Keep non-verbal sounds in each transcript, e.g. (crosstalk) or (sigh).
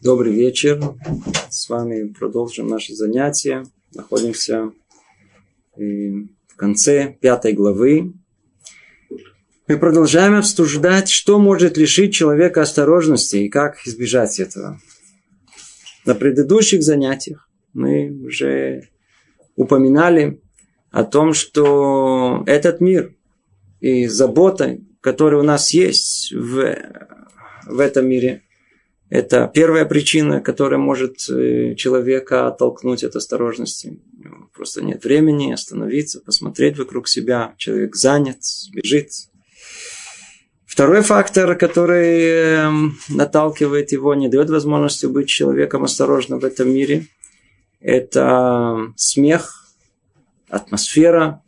Добрый вечер. С вами продолжим наше занятие. Находимся э, в конце пятой главы. Мы продолжаем обсуждать, что может лишить человека осторожности и как избежать этого. На предыдущих занятиях мы уже упоминали о том, что этот мир и забота, которая у нас есть в, в этом мире – это первая причина, которая может э, человека оттолкнуть от осторожности. Просто нет времени остановиться, посмотреть вокруг себя. Человек занят, бежит. Второй фактор, который эм, наталкивает его, не дает возможности быть человеком осторожным в этом мире, это смех, атмосфера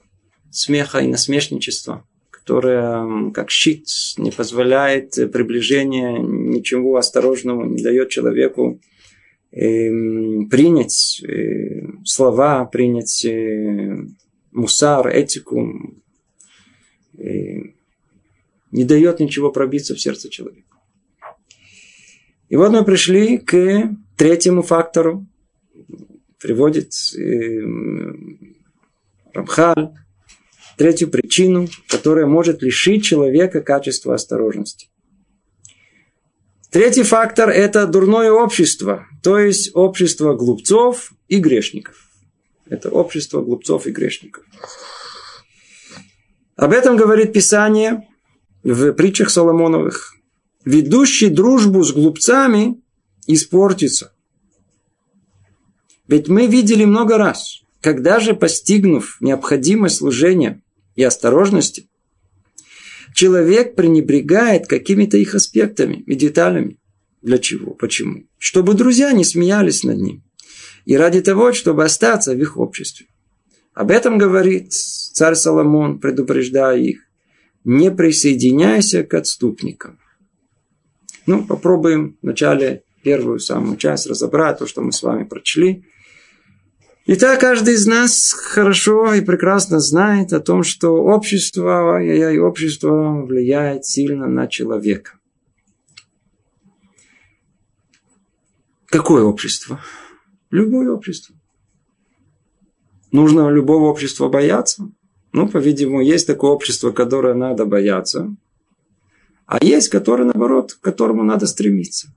смеха и насмешничества которая как щит не позволяет приближения ничего осторожного, не дает человеку э, принять э, слова, принять э, мусар, этику, э, не дает ничего пробиться в сердце человека. И вот мы пришли к третьему фактору, приводит э, Рамхаль, третью причину, которая может лишить человека качества осторожности. Третий фактор – это дурное общество, то есть общество глупцов и грешников. Это общество глупцов и грешников. Об этом говорит Писание в притчах Соломоновых. Ведущий дружбу с глупцами испортится. Ведь мы видели много раз, когда же, постигнув необходимость служения и осторожности, человек пренебрегает какими-то их аспектами и деталями. Для чего? Почему? Чтобы друзья не смеялись над ним. И ради того, чтобы остаться в их обществе. Об этом говорит царь Соломон, предупреждая их. Не присоединяйся к отступникам. Ну, попробуем вначале первую самую часть разобрать, то, что мы с вами прочли – Итак, каждый из нас хорошо и прекрасно знает о том, что общество, и общество влияет сильно на человека. Какое общество? Любое общество. Нужно любого общества бояться? Ну, по-видимому, есть такое общество, которое надо бояться, а есть, которое, наоборот, к которому надо стремиться.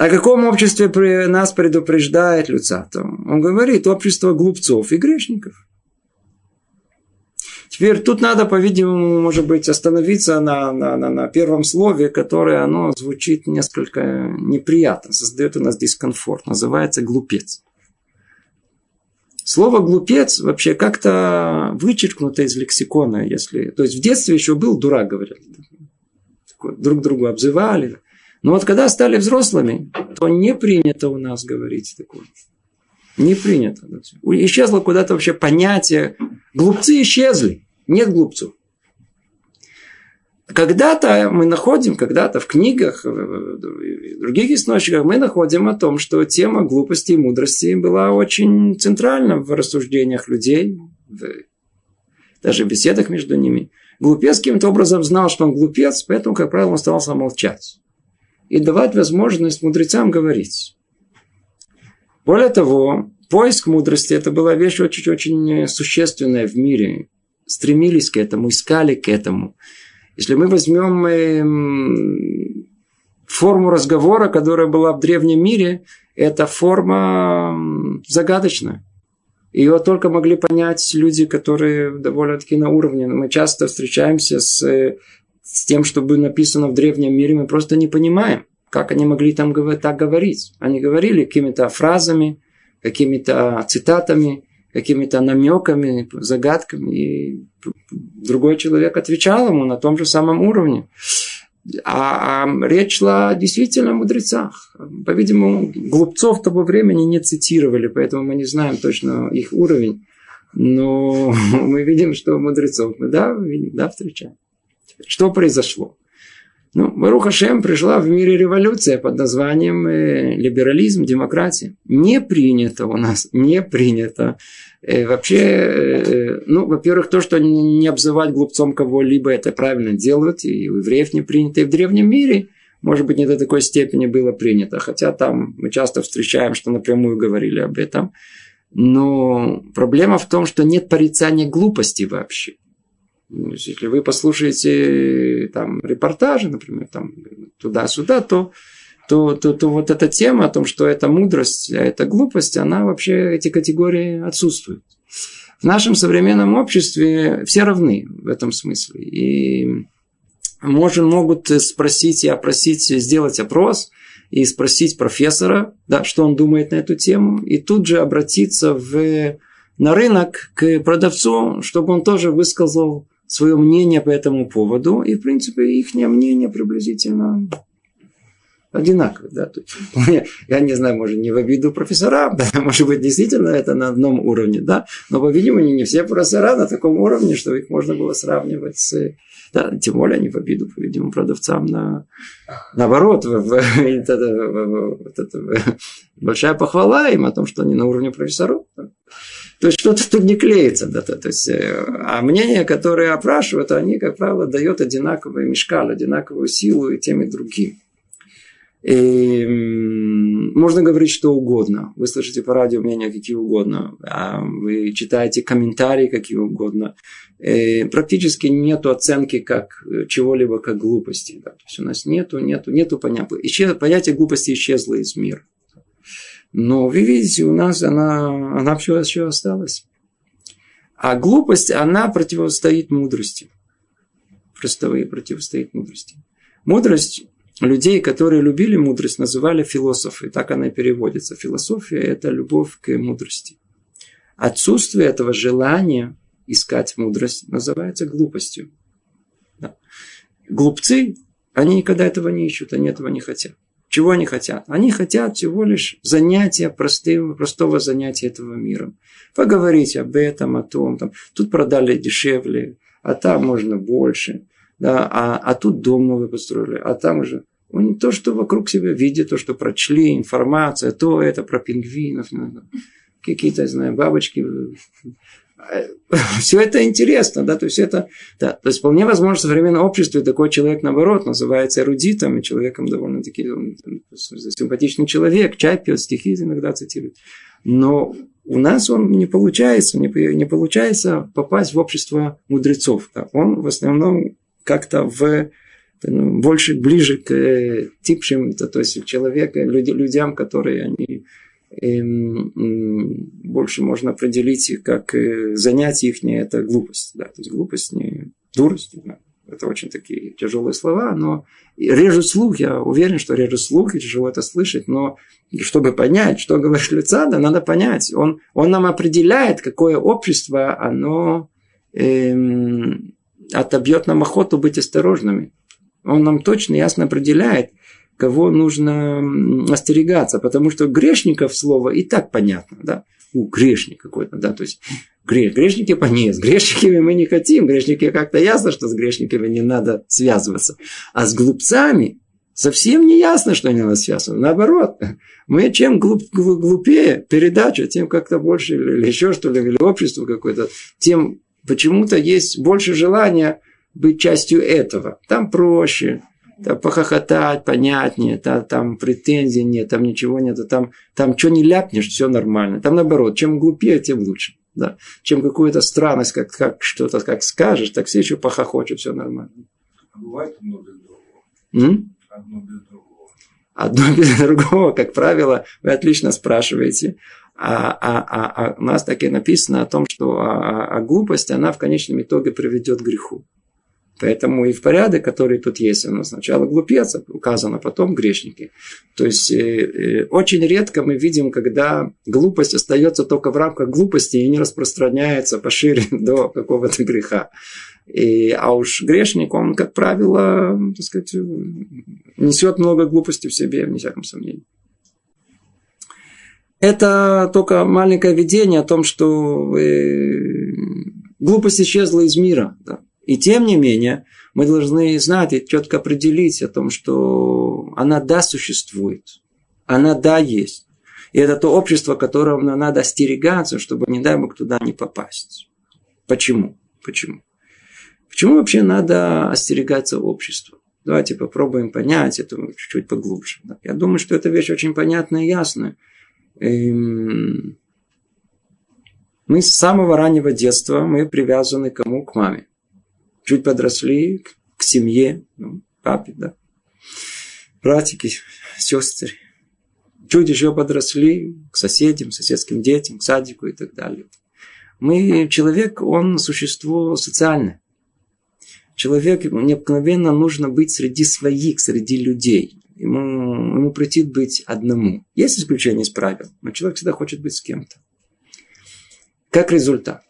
О каком обществе нас предупреждает Люцатов? Он говорит, общество глупцов и грешников. Теперь тут надо, по-видимому, может быть, остановиться на, на, на, на первом слове, которое оно звучит несколько неприятно, создает у нас дискомфорт. Называется глупец. Слово глупец вообще как-то вычеркнуто из лексикона, если. То есть в детстве еще был дурак, говорят. Друг другу обзывали. Но вот когда стали взрослыми, то не принято у нас говорить такое. Не принято. Исчезло куда-то вообще понятие. Глупцы исчезли. Нет глупцов. Когда-то мы находим, когда-то в книгах, в других источниках мы находим о том, что тема глупости и мудрости была очень центральна в рассуждениях людей, в, даже в беседах между ними. Глупец каким-то образом знал, что он глупец, поэтому, как правило, он старался молчать и давать возможность мудрецам говорить. Более того, поиск мудрости это была вещь очень-очень существенная в мире. Стремились к этому, искали к этому. Если мы возьмем эм, форму разговора, которая была в древнем мире, это форма загадочная. Ее только могли понять люди, которые довольно-таки на уровне. Мы часто встречаемся с э, с тем, что было написано в древнем мире, мы просто не понимаем, как они могли там так говорить. Они говорили какими-то фразами, какими-то цитатами, какими-то намеками, загадками. И другой человек отвечал ему на том же самом уровне. А, а речь шла действительно о мудрецах. По-видимому, глупцов того времени не цитировали, поэтому мы не знаем точно их уровень. Но (laughs) мы видим, что мудрецов мы да, видим, да, встречаем. Что произошло? Ну, Баруха Шем пришла в мире революция под названием э, либерализм, демократия. Не принято у нас, не принято. Э, вообще, э, ну, во-первых, то, что не обзывать глупцом кого-либо, это правильно делать, и у евреев не принято, и в древнем мире может быть, не до такой степени было принято. Хотя там мы часто встречаем, что напрямую говорили об этом. Но проблема в том, что нет порицания глупости вообще. Если вы послушаете там репортажи, например, там туда-сюда, то, то, то, то вот эта тема о том, что это мудрость, а это глупость, она вообще, эти категории отсутствуют. В нашем современном обществе все равны в этом смысле. И можно, могут спросить и опросить, сделать опрос и спросить профессора, да, что он думает на эту тему, и тут же обратиться в, на рынок к продавцу, чтобы он тоже высказал свое мнение по этому поводу. И, в принципе, их мнение приблизительно одинаковые. Да? (laughs) Я не знаю, может, не в обиду профессора, (laughs) да, может быть, действительно это на одном уровне, да, но, по-видимому, не все профессора на таком уровне, что их можно было сравнивать с... Да, тем более они в обиду, по-видимому, продавцам на... Наоборот, большая похвала им о том, что они на уровне профессоров. То есть что-то тут не клеится. Да, то, то есть, э, а мнения, которые опрашивают, они, как правило, дают одинаковый мешкал, одинаковую силу и тем, и другим. И можно говорить что угодно. Вы слышите по радио мнения какие угодно. А вы читаете комментарии какие угодно. И практически нету оценки как чего-либо как глупости. Да. То есть у нас нету, нету, нету понятия. Исчез, понятие глупости исчезло из мира. Но вы видите, у нас она, она все еще осталась. А глупость, она противостоит мудрости. Просто противостоит мудрости. Мудрость людей, которые любили мудрость, называли философы. Так она и переводится. Философия – это любовь к мудрости. Отсутствие этого желания искать мудрость называется глупостью. Да. Глупцы, они никогда этого не ищут, они этого не хотят. Чего они хотят? Они хотят всего лишь занятия, простого, простого занятия этого мира. Поговорить об этом, о том. Там, тут продали дешевле, а там можно больше. Да, а, а тут дом новый построили, а там уже они то, что вокруг себя видят, то, что прочли, информация, то это про пингвинов, ну, какие-то, знаю, бабочки. (laughs) Все это интересно, да, то есть это, да, то есть вполне возможно, в современном обществе такой человек, наоборот, называется эрудитом, и человеком довольно-таки симпатичный человек, чай пьет, стихи иногда цитирует. Но у нас он не получается, не, не получается попасть в общество мудрецов. Да. Он в основном как-то в ну, больше ближе к э, типшим, то, есть человека, люди, людям, которые они больше можно определить как э, занятие их не это глупость. Да, то есть глупость не дурость. Да. Это очень такие тяжелые слова, но режут слух, я уверен, что режут слух, и тяжело это слышать, но чтобы понять, что говорит лица, да, надо понять. Он, он нам определяет, какое общество, оно эм, отобьет нам охоту быть осторожными. Он нам точно ясно определяет, кого нужно остерегаться, потому что грешников слово и так понятно, да, у грешник какой-то, да, то есть грех, грешники понес, с грешниками мы не хотим, грешники как-то ясно, что с грешниками не надо связываться, а с глупцами совсем не ясно, что они нас связывают, наоборот, (laughs) мы чем глуп, глупее передача, тем как-то больше, или еще что ли, или общество какое-то, тем почему-то есть больше желания быть частью этого. Там проще, там похохотать, понятнее, там, там претензий нет, там ничего нет, там, там что не ляпнешь, все нормально. Там наоборот, чем глупее, тем лучше. Да. Чем какую-то странность, как, как что-то как скажешь, так все еще похохочут, все нормально. А бывает одно без другого. М? Одно без другого. Одно (laughs) без другого, как правило, вы отлично спрашиваете. А, а, а, а у нас так и написано о том, что а, а, а глупость, она в конечном итоге приведет к греху. Поэтому и в порядок, который тут есть, оно сначала глупец, указано, потом грешники. То есть, э, э, очень редко мы видим, когда глупость остается только в рамках глупости и не распространяется пошире (laughs) до какого-то греха. И, а уж грешник, он, как правило, так сказать, несет много глупости в себе, вне всяком сомнении. Это только маленькое видение о том, что э, глупость исчезла из мира. Да. И тем не менее, мы должны знать и четко определить о том, что она да существует, она да есть. И это то общество, которого нам надо остерегаться, чтобы, не дай бог, туда не попасть. Почему? Почему? Почему вообще надо остерегаться общества? Давайте попробуем понять это чуть-чуть поглубже. Я думаю, что эта вещь очень понятная и ясная. Эм, мы с самого раннего детства мы привязаны кому? К маме. Чуть подросли к семье, ну, папе, да. Братики, сестры. Чуть еще подросли к соседям, соседским детям, к садику и так далее. Мы, человек, он существо социальное. Человек, необыкновенно нужно быть среди своих, среди людей. Ему, ему претит быть одному. Есть исключение из правил, но человек всегда хочет быть с кем-то. Как результат?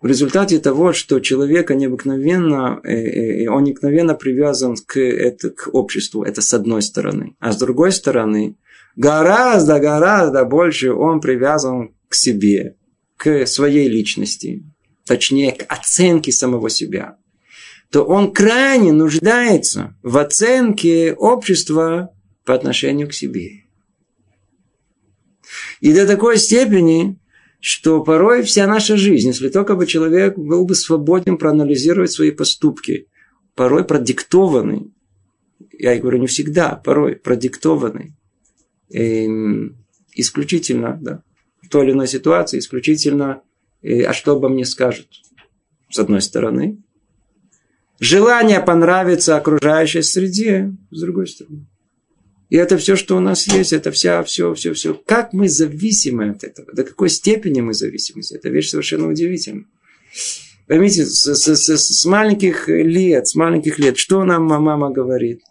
В результате того, что человек необыкновенно, э, э, он необыкновенно привязан к, это, к обществу, это с одной стороны. А с другой стороны, гораздо, гораздо больше он привязан к себе, к своей личности, точнее, к оценке самого себя, то он крайне нуждается в оценке общества по отношению к себе. И до такой степени, что порой вся наша жизнь, если только бы человек был бы свободен проанализировать свои поступки, порой продиктованный, я говорю не всегда, порой продиктованный эм, исключительно, да, в той или иной ситуации, исключительно, э, а что обо мне скажут, с одной стороны. Желание понравиться окружающей среде, с другой стороны. И это все, что у нас есть, это вся, все, все, все. Как мы зависимы от этого? До какой степени мы зависимы? Это вещь совершенно удивительная. Поймите, с, с, с, с маленьких лет, с маленьких лет, что нам мама говорит?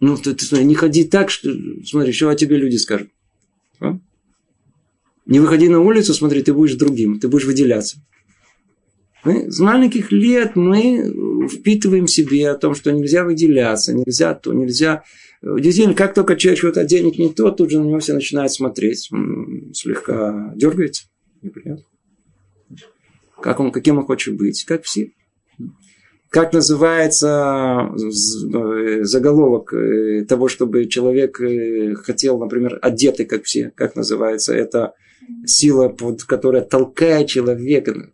Ну, ты, ты смотри, не ходи так, что, смотри, что о тебе люди скажут. А? Не выходи на улицу, смотри, ты будешь другим, ты будешь выделяться. Мы, с маленьких лет мы впитываем в себе о том, что нельзя выделяться, нельзя то, нельзя Действительно, как только человек что-то денег не то, тут же на него все начинают смотреть. Слегка дергается. Неприятно. Как он, каким он хочет быть? Как все. Как называется э, заголовок э, того, чтобы человек э, хотел, например, одетый, как все? Как называется? Это сила, под, которая толкает человека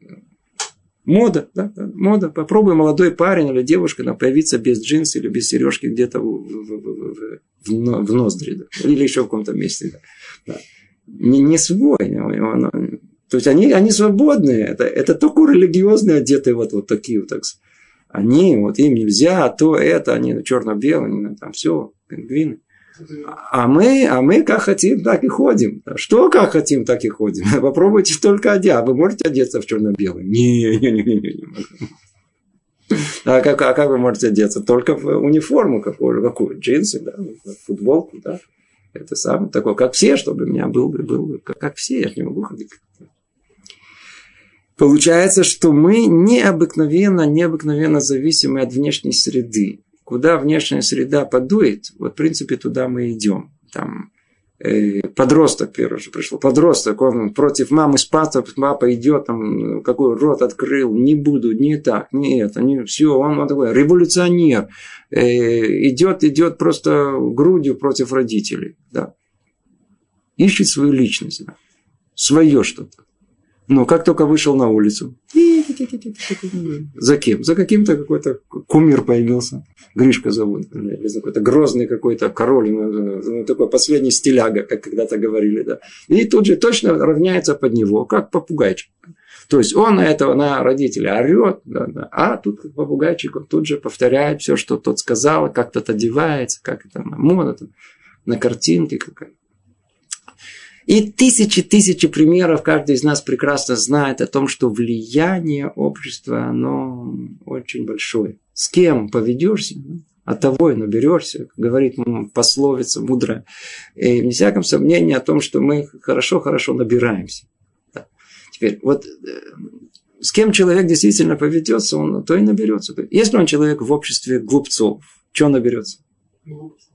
Мода, да, мода. Попробуй молодой парень или девушка там, появиться без джинс или без сережки где-то в, в, в, в, в ноздри, да, или еще в каком-то месте. Да. Да. Не, не свой. Он, то есть они, они свободные. Это, это только религиозные одетые вот, вот такие вот. Так, они, вот им нельзя, а то это, они черно-белые, там все, пингвины. А мы, а мы как хотим, так и ходим. Что как хотим, так и ходим. Попробуйте только. А вы можете одеться в черно-белый? Не, не, не, не, не. А как, а как вы можете одеться? Только в униформу какую? Какую? Джинсы, да? Футболку, да? Это самое такое, как все, чтобы у меня был бы, был бы, как, как все, я не могу ходить. Получается, что мы необыкновенно, необыкновенно зависимы от внешней среды куда внешняя среда подует, вот, в принципе, туда мы идем. Там подросток первый же пришел, подросток, он против мамы с папой, папа идет, там, какой рот открыл, не буду, не так, не это, не все, он, он такой революционер, э, идет, идет просто грудью против родителей, да. Ищет свою личность, да. свое что-то. Но как только вышел на улицу, за кем? За каким-то какой-то кумир появился. Гришка зовут. Или какой-то грозный какой-то король. Ну, ну, такой последний стиляга, как когда-то говорили. Да. И тут же точно равняется под него, как попугайчик. То есть он на этого, на родителя орет, да, да, а тут попугайчик, он тут же повторяет все, что тот сказал, как тот одевается, как это мода, на картинке какая и тысячи, тысячи примеров каждый из нас прекрасно знает о том, что влияние общества, оно очень большое. С кем поведешься, от того и наберешься, говорит пословица мудрая. И не всяком сомнении о том, что мы хорошо-хорошо набираемся. Теперь, вот э, с кем человек действительно поведется, он то и наберется. Если он человек в обществе глупцов, что наберется?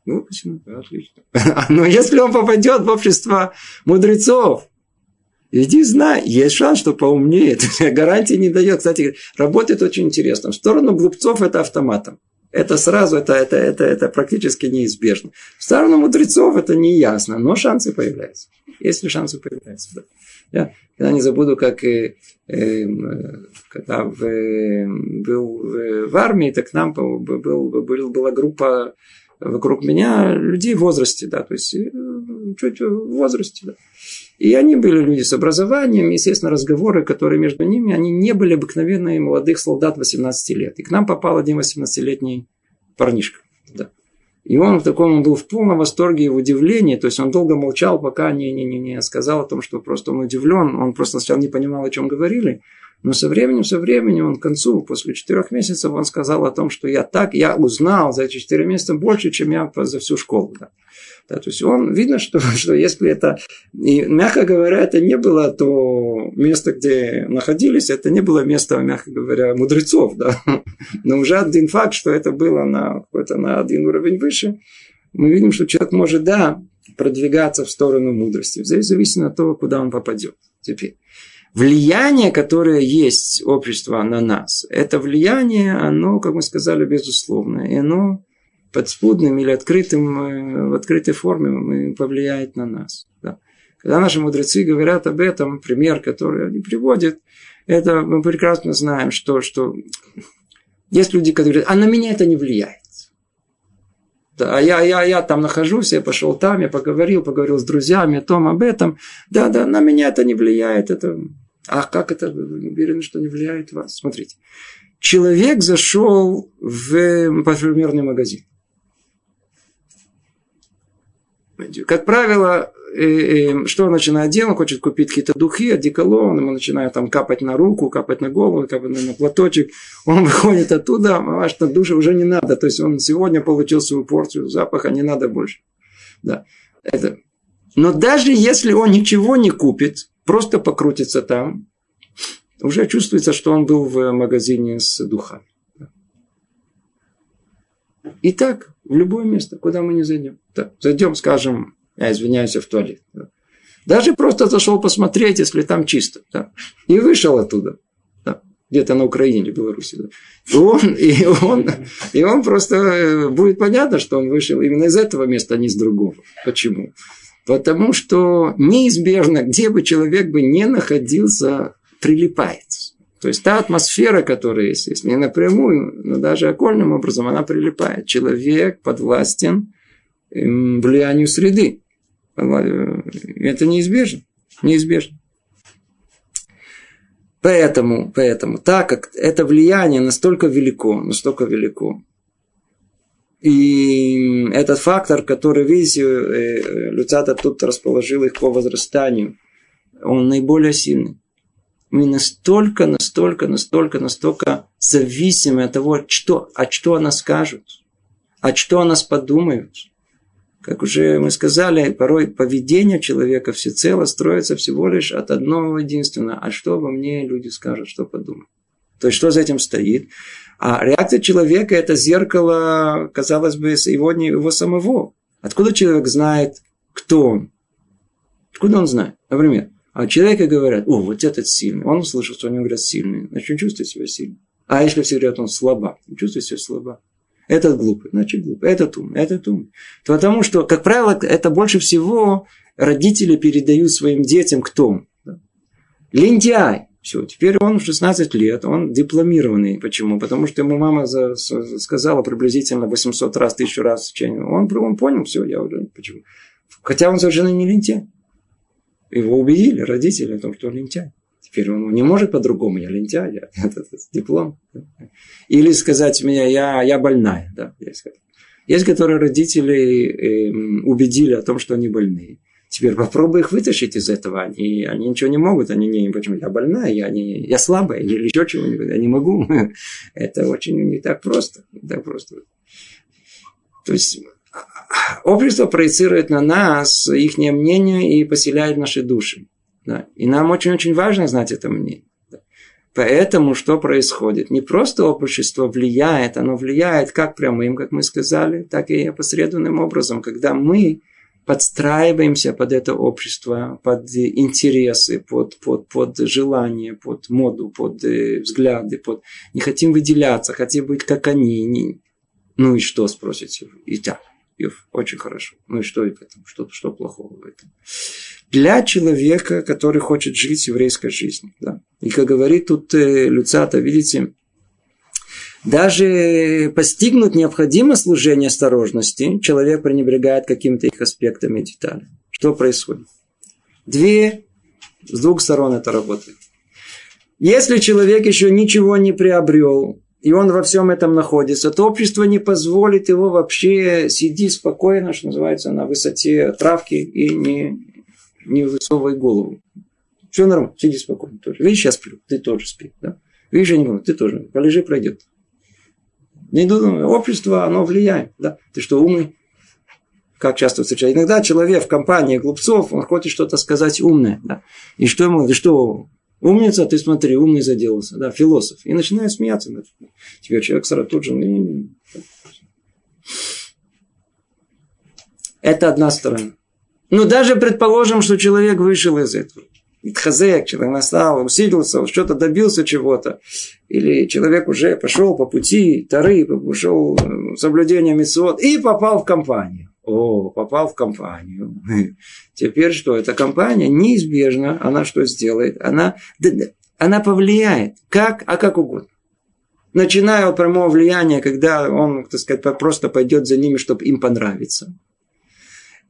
Ну, почему? Отлично. (laughs) Но если он попадет в общество мудрецов, иди знай, есть шанс, что поумнеет. (laughs) Гарантии не дает. Кстати, работает очень интересно. В сторону глупцов это автоматом. Это сразу, это, это, это, это практически неизбежно. В сторону мудрецов это не ясно, но шансы появляются. Если шансы появляются, да. Я когда не забуду, как э, э, когда в, э, был в армии, так нам был, был, была группа вокруг меня людей в возрасте, да, то есть э, чуть в возрасте, да. И они были люди с образованием, естественно, разговоры, которые между ними, они не были обыкновенные молодых солдат 18 лет. И к нам попал один 18-летний парнишка. Да. И он в таком, он был в полном восторге и в удивлении, то есть он долго молчал, пока не, не, не, не сказал о том, что просто он удивлен, он просто сначала не понимал, о чем говорили, но со временем, со временем, он к концу, после четырех месяцев, он сказал о том, что я так, я узнал за эти четыре месяца больше, чем я за всю школу. Да. Да, то есть он, видно, что, (laughs) что если это, и, мягко говоря, это не было то место, где находились, это не было место, мягко говоря, мудрецов, да. (laughs) Но уже один факт, что это было на какой-то на один уровень выше, мы видим, что человек может, да, продвигаться в сторону мудрости. Здесь зависит от того, куда он попадет. Теперь влияние, которое есть общество на нас, это влияние, оно, как мы сказали, безусловное. И оно подспудным или открытым, э, в открытой форме повлияет на нас. Да. Когда наши мудрецы говорят об этом, пример, который они приводят, это мы прекрасно знаем, что, что есть люди, которые говорят, а на меня это не влияет. Да, а я, я, я там нахожусь, я пошел там, я поговорил, поговорил с друзьями о том, об этом. Да, да, на меня это не влияет. Это а как это? Вы уверены, что не влияет вас? Смотрите. Человек зашел в парфюмерный магазин. Как правило, э, э, что он начинает делать? Он хочет купить какие-то духи, одеколон, ему начинает там капать на руку, капать на голову, капать на платочек. Он (laughs) выходит оттуда, а на душе уже не надо. То есть он сегодня получил свою порцию запаха, не надо больше. Да. Это. Но даже если он ничего не купит, просто покрутится там, уже чувствуется, что он был в магазине с духами. И так, в любое место, куда мы не зайдем. Так, зайдем, скажем, я извиняюсь, в туалет. Да. Даже просто зашел посмотреть, если там чисто. Да. И вышел оттуда. Да. Где-то на Украине, Беларуси. Да. И, он, и, он, и он просто э, будет понятно, что он вышел именно из этого места, а не из другого. Почему? Потому что неизбежно, где бы человек бы не находился, прилипает. То есть та атмосфера, которая есть, есть не напрямую, но даже окольным образом она прилипает. Человек подвластен влиянию среды. Это неизбежно. Неизбежно. Поэтому, поэтому, так как это влияние настолько велико, настолько велико, и этот фактор, который, видите, э, Люцата тут расположил их по возрастанию, он наиболее сильный. Мы настолько, настолько, настолько, настолько зависимы от того, что, от что о нас скажут, от что о нас подумают. Как уже мы сказали, порой поведение человека всецело строится всего лишь от одного единственного. А что обо мне люди скажут, что подумают. То есть, что за этим стоит? А реакция человека – это зеркало, казалось бы, сегодня его самого. Откуда человек знает, кто он? Откуда он знает? Например, а человека говорят, о, вот этот сильный. Он услышал, что они говорят сильный. Значит, он чувствует себя сильным. А если все говорят, он слаба, он чувствует себя слаба. Этот глупый, значит глупый. Этот умный, этот умный. Потому что, как правило, это больше всего родители передают своим детям кто он. Лентяй. Все, теперь он в 16 лет, он дипломированный. Почему? Потому что ему мама за, сказала приблизительно 800 раз, 1000 раз учение. Он, он понял, все, я уже... Почему? Хотя он совершенно не лентяй. Его убедили родители о том, что он лентяй. Теперь он не может по-другому, я лентяй, я, (laughs) это, это, диплом. Или сказать меня, я, я больная. Да, есть, есть, которые родители э, убедили о том, что они больные. Теперь попробуй их вытащить из этого. Они, они ничего не могут. Они не, почему? Я больная, я, не, я слабая, или еще чего-нибудь. Я не могу. (laughs) Это очень не так просто. Не так просто. То есть, общество проецирует на нас их мнение и поселяет наши души. Да. И нам очень-очень важно знать это мнение. Поэтому что происходит? Не просто общество влияет, оно влияет как прямым, как мы сказали, так и опосредованным образом, когда мы подстраиваемся под это общество, под интересы, под, под, под желания, под моду, под э, взгляды, под... не хотим выделяться, хотим быть как они. Не... Ну и что, спросите? И так, Йов, очень хорошо. Ну и что в этом? Что, что плохого в этом? Для человека, который хочет жить еврейской жизнью. Да? И как говорит тут э, Люцата, видите, даже постигнуть необходимо служение осторожности, человек пренебрегает какими-то их аспектами и деталями. Что происходит? Две, с двух сторон это работает. Если человек еще ничего не приобрел, и он во всем этом находится, то общество не позволит его вообще сидеть спокойно, что называется, на высоте травки и не, не высовывай голову. Все нормально, сиди спокойно тоже. Видишь, я сплю, ты тоже спи. Да? Видишь, я не помню, ты тоже. Полежи, пройдет. Общество, оно влияет. Да? Ты что, умный? Как часто встречается. Иногда человек в компании глупцов, он хочет что-то сказать умное. Да? И что ему, ты что, Умница, ты смотри, умный заделался, да, философ. И начинает смеяться. Да. Тебе человек сразу тут же... Ну, Это одна сторона. Ну, даже предположим, что человек вышел из этого. Итхазек, человек настал, усилился, что-то добился чего-то. Или человек уже пошел по пути Тары, пошел соблюдение митцвот и попал в компанию. О, попал в компанию. (laughs) Теперь что? Эта компания неизбежно, она что сделает? Она, она повлияет. Как? А как угодно. Начиная от прямого влияния, когда он, так сказать, просто пойдет за ними, чтобы им понравиться.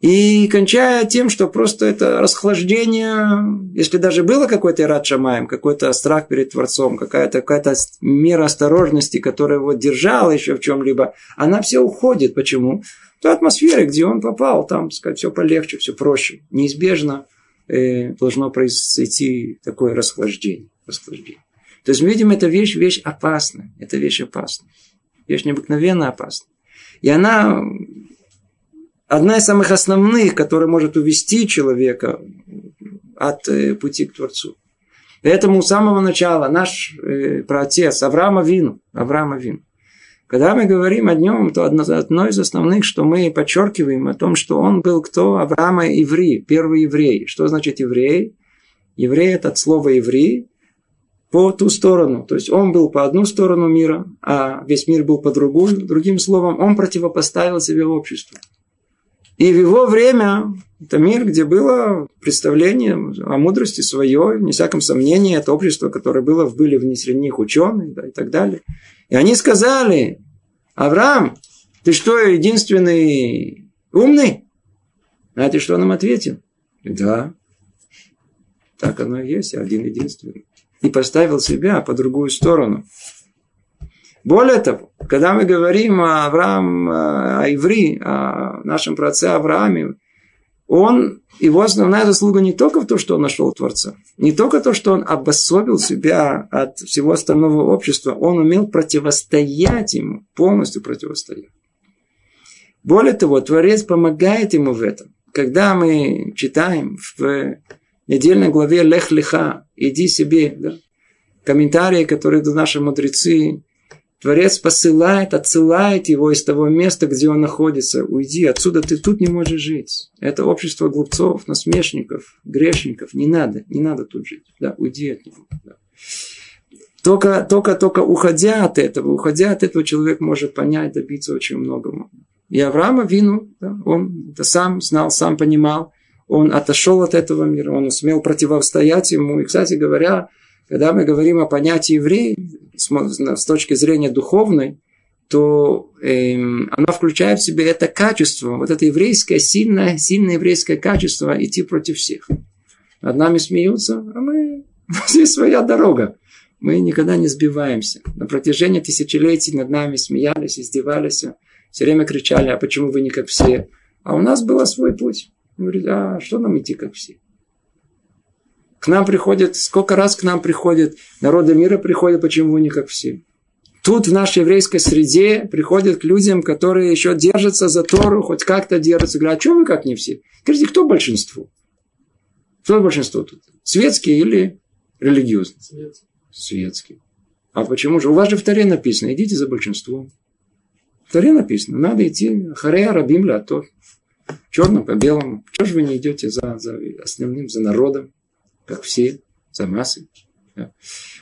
И кончая тем, что просто это расхлаждение, если даже было какой-то рад шамаем, какой-то страх перед Творцом, какая-то какая мера осторожности, которая его держала еще в чем-либо, она все уходит. Почему? той атмосфере, где он попал, там, так сказать, все полегче, все проще. Неизбежно э, должно произойти такое расхлаждение, расхлаждение. То есть мы видим, эта вещь, вещь опасная. Это вещь опасная. Вещь необыкновенно опасная. И она одна из самых основных, которая может увести человека от э, пути к Творцу. Поэтому с самого начала наш э, праотец Авраама Вину, Авраама Вину, когда мы говорим о нем, то одно, одно из основных, что мы подчеркиваем о том, что он был кто? Авраама еврей, первый еврей. Что значит еврей? Еврей – это от слова еврей по ту сторону. То есть он был по одну сторону мира, а весь мир был по другую. Другим словом, он противопоставил себе обществу. И в его время это мир, где было представление о мудрости свое, не всяком сомнении, это общество, которое было, были в них ученые да, и так далее. И они сказали, Авраам, ты что, единственный умный? Знаете, что он им ответил? Да. Так оно и есть, один единственный. И поставил себя по другую сторону. Более того, когда мы говорим о Авраам, о Иври, о нашем праце Аврааме, он, его основная заслуга не только в том, что он нашел Творца, не только то, что он обособил себя от всего остального общества, он умел противостоять ему, полностью противостоять. Более того, Творец помогает ему в этом. Когда мы читаем в недельной главе Лех Леха, иди себе, да, комментарии, которые наши мудрецы Творец посылает, отсылает его из того места, где он находится. Уйди, отсюда ты тут не можешь жить. Это общество глупцов, насмешников, грешников. Не надо, не надо тут жить. Да, уйди от него. Да. Только, только, только уходя от этого, уходя от этого, человек может понять, добиться очень многого. И Авраама Вину, да, он это сам знал, сам понимал, он отошел от этого мира, он смел противостоять ему. И, кстати говоря, когда мы говорим о понятии еврей с точки зрения духовной, то э, оно включает в себе это качество, вот это еврейское, сильное, сильное еврейское качество идти против всех. Над нами смеются, а мы, (laughs) здесь своя дорога. Мы никогда не сбиваемся. На протяжении тысячелетий над нами смеялись, издевались, все время кричали, а почему вы не как все? А у нас был свой путь. Говорит, а что нам идти как все? К нам приходят, сколько раз к нам приходят, народы мира приходят, почему не как все. Тут в нашей еврейской среде приходят к людям, которые еще держатся за Тору, хоть как-то держатся. Говорят, а что вы как не все? Скажите, кто большинство? Кто большинство тут? Светские или религиозные? Светские. Светские. А почему же? У вас же в Таре написано, идите за большинством. В Таре написано, надо идти харея рабим ля то. Черным по белому. Чего же вы не идете за, за основным, за народом? Как все, за массой.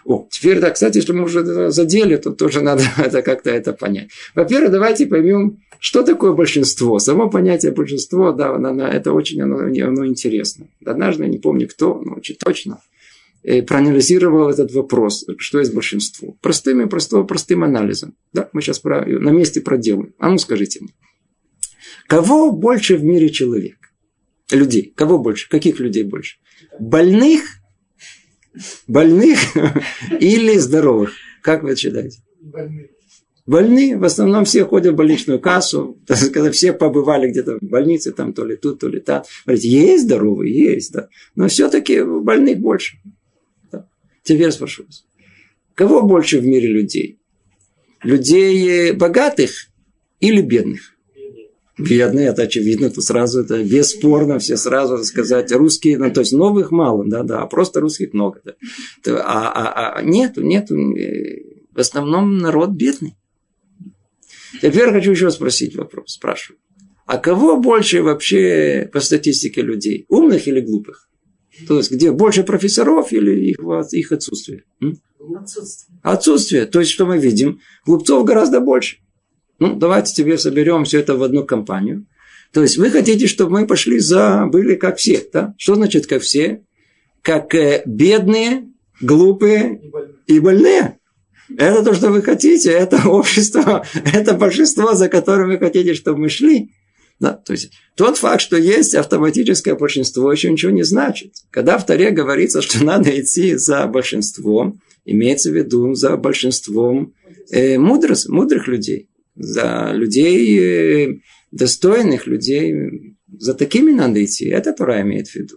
О, теперь, да, кстати, если мы уже задели, то тоже надо (laughs) это как-то это понять. Во-первых, давайте поймем, что такое большинство. Само понятие большинство, да, оно, это очень оно, оно интересно. Однажды, я не помню кто, но очень точно, э, проанализировал этот вопрос, что есть большинство. Простым и простым, простым анализом. Да, мы сейчас про, на месте проделаем. А ну скажите мне, кого больше в мире человек? Людей. Кого больше? Каких людей больше? Больных Больных (laughs) или здоровых? Как вы считаете? Больных. Больные, в основном все ходят в больничную кассу, (laughs) когда все побывали где-то в больнице, там то ли тут, то ли там. Говорите, есть здоровые, есть, да. Но все-таки больных больше. Да. Теперь спрошу вас. Кого больше в мире людей? Людей богатых или бедных? Бедные, это очевидно, то сразу это бесспорно, все сразу сказать, русские, ну, то есть новых мало, да, да, а просто русских много, да. А, а, а нету, нету, э, в основном народ бедный. Теперь хочу еще спросить вопрос, спрашиваю. А кого больше вообще по статистике людей? Умных или глупых? То есть, где больше профессоров или их, их отсутствие? Отсутствие. Отсутствие. То есть, что мы видим? Глупцов гораздо больше. Ну, давайте тебе соберем все это в одну компанию. То есть вы хотите, чтобы мы пошли за, были как все, да? Что значит как все? Как э, бедные, глупые и больные. Это то, что вы хотите, это (laughs) общество, это большинство, за которым вы хотите, чтобы мы шли. Да, то есть тот факт, что есть автоматическое большинство, еще ничего не значит. Когда в Таре говорится, что надо идти за большинством, имеется в виду за большинством э, мудрых, мудрых людей за людей э, достойных, людей, за такими надо идти. Это Тура имеет в виду.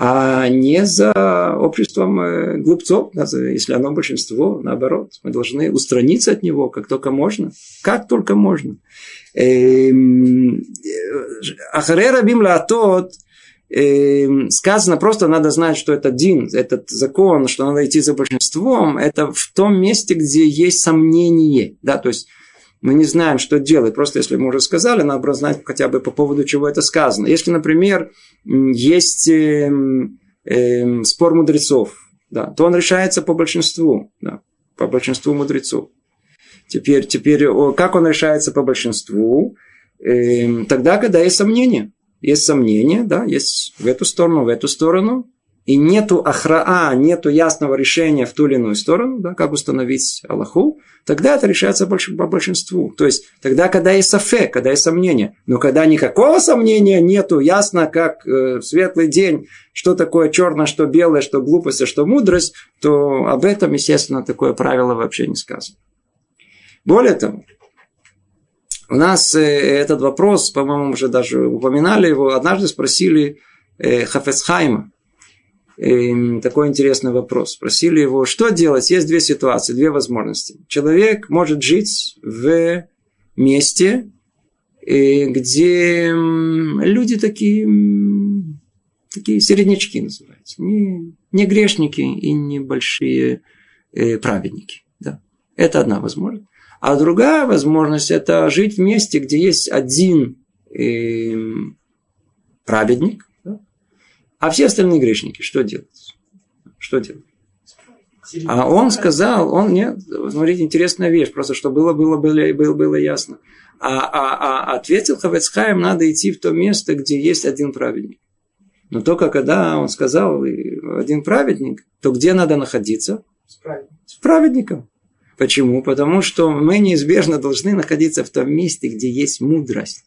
А не за обществом э, глупцов, если оно большинство, наоборот. Мы должны устраниться от него, как только можно. Как только можно. Эм, Ахарера бим тот эм, сказано, просто надо знать, что это дин, этот закон, что надо идти за большинством, это в том месте, где есть сомнение. Да, то есть мы не знаем, что делать. Просто если мы уже сказали, надо знать хотя бы по поводу чего это сказано. Если, например, есть э, э, спор мудрецов, да, то он решается по большинству, да, по большинству мудрецов. Теперь, теперь как он решается по большинству? Э, тогда, когда есть сомнения. Есть сомнения, да, есть в эту сторону, в эту сторону, и нету ахраа, нету ясного решения в ту или иную сторону, да, как установить Аллаху, тогда это решается по большинству. То есть, тогда, когда есть сафе, когда есть сомнение. Но когда никакого сомнения нету, ясно, как э, светлый день, что такое черное, что белое, что глупость, а что мудрость, то об этом, естественно, такое правило вообще не сказано. Более того, у нас э, этот вопрос, по-моему, уже даже упоминали его, однажды спросили э, Хафецхайма, Эм, такой интересный вопрос. Спросили его, что делать? Есть две ситуации, две возможности. Человек может жить в месте, э, где люди такие, такие середнячки называются. Не, не грешники и не большие э, праведники. Да. Это одна возможность. А другая возможность – это жить в месте, где есть один э, праведник, а все остальные грешники, что делать? Что делать? А он сказал, он нет, смотрите, интересная вещь, просто что было, было, было, было, было ясно. А, а, а ответил Хавецхайм, надо идти в то место, где есть один праведник. Но только когда он сказал один праведник, то где надо находиться? С праведником. С праведником. Почему? Потому что мы неизбежно должны находиться в том месте, где есть мудрость.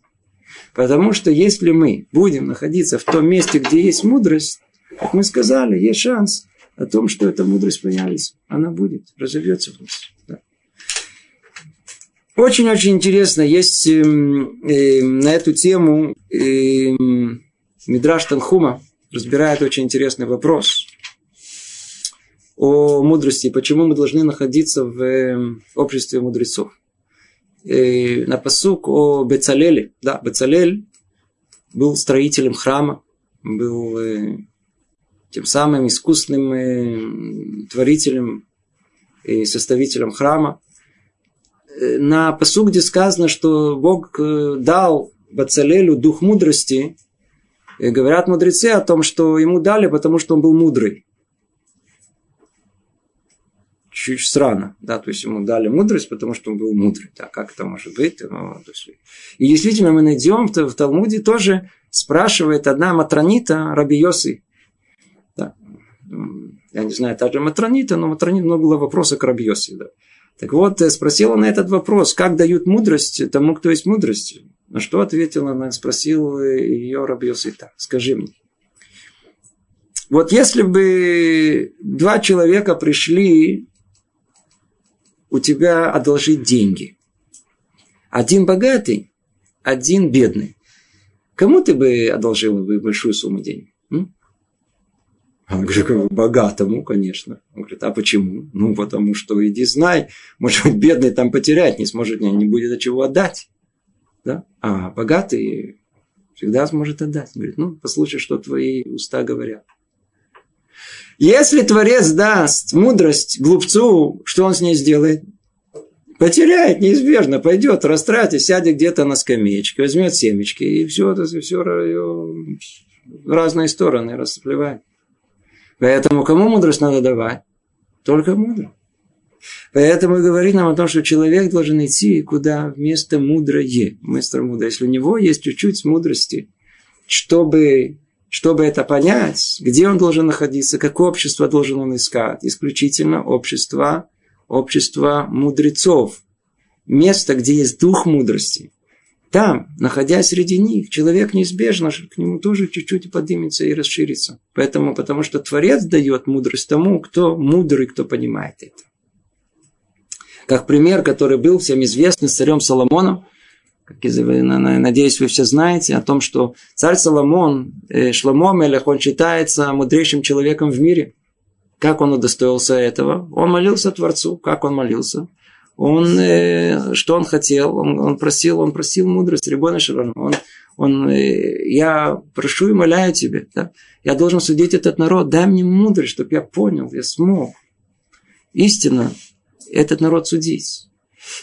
Потому что если мы будем находиться в том месте, где есть мудрость, как мы сказали, есть шанс о том, что эта мудрость появится. Она будет, разовьется в нас. Очень-очень интересно, есть э, э, на эту тему э, Мидраш Танхума разбирает очень интересный вопрос о мудрости, почему мы должны находиться в обществе мудрецов э, на посук о Бецалеле. Да, Бецалель был строителем храма, был э, тем самым искусным э, творителем и составителем храма. Э, на посук, где сказано, что Бог э, дал Бацалелю дух мудрости, говорят мудрецы о том, что ему дали, потому что он был мудрый. Чуть странно, да, то есть ему дали мудрость, потому что он был мудрый, да, как это может быть? Ну, то есть... И действительно мы найдем, в Талмуде тоже спрашивает одна матронита Рабиосы, да. я не знаю, та же матронита, но матронита много было вопросов к Рабиосе, да. Так вот, э, спросила на этот вопрос, как дают мудрость тому, кто есть мудрость. На что ответила она, спросил ее Рабиосы так, скажи мне, вот если бы два человека пришли у тебя одолжить деньги. Один богатый, один бедный. Кому ты бы одолжил бы большую сумму денег? Он говорит, богатому, конечно. Он говорит, а почему? Ну, потому что иди знай, может быть, бедный там потерять не сможет, не будет от чего отдать. Да? А богатый всегда сможет отдать. Он говорит, ну, послушай, что твои уста говорят. Если Творец даст мудрость глупцу, что он с ней сделает? Потеряет неизбежно, пойдет, растратит, сядет где-то на скамеечке, возьмет семечки и все это все в разные стороны расплевает. Поэтому кому мудрость надо давать? Только мудрым. Поэтому говорит нам о том, что человек должен идти куда вместо мудрое. Вместо мудрое. Если у него есть чуть-чуть мудрости, чтобы чтобы это понять, где он должен находиться, какое общество должен он искать. Исключительно общество, общество мудрецов. Место, где есть дух мудрости. Там, находясь среди них, человек неизбежно к нему тоже чуть-чуть поднимется и расширится. Поэтому, потому что Творец дает мудрость тому, кто мудрый, кто понимает это. Как пример, который был всем известный с царем Соломоном, надеюсь, вы все знаете о том, что царь Соломон, э, Шломо Мелех, он считается мудрейшим человеком в мире. Как он удостоился этого? Он молился Творцу. Как он молился? Он, э, что он хотел? Он, просил, он просил мудрость, Рибона. Он, он, э, я прошу и моляю тебе, да? я должен судить этот народ, дай мне мудрость, чтобы я понял, я смог истинно этот народ судить.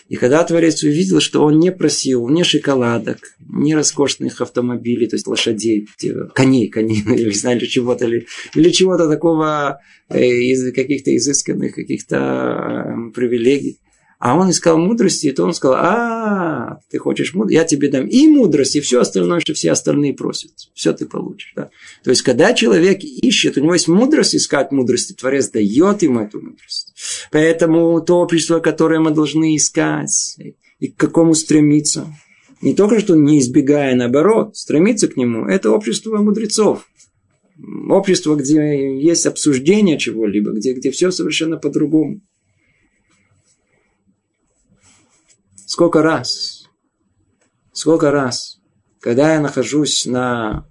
И когда Творец увидел, что он не просил ни шоколадок, ни роскошных автомобилей, то есть лошадей, коней, коней, (laughs) или не знаю, чего-то, или, или чего-то такого э, из каких-то изысканных каких-то э, привилегий, а он искал мудрости, и то он сказал, а, ты хочешь мудрости, я тебе дам и мудрость, и все остальное, что все остальные просят. Все ты получишь. Да? То есть, когда человек ищет, у него есть мудрость искать мудрости, Творец дает ему эту мудрость. Поэтому то общество, которое мы должны искать, и к какому стремиться, не только что не избегая, наоборот, стремиться к нему, это общество мудрецов. Общество, где есть обсуждение чего-либо, где, где все совершенно по-другому. Сколько раз, сколько раз, когда я нахожусь на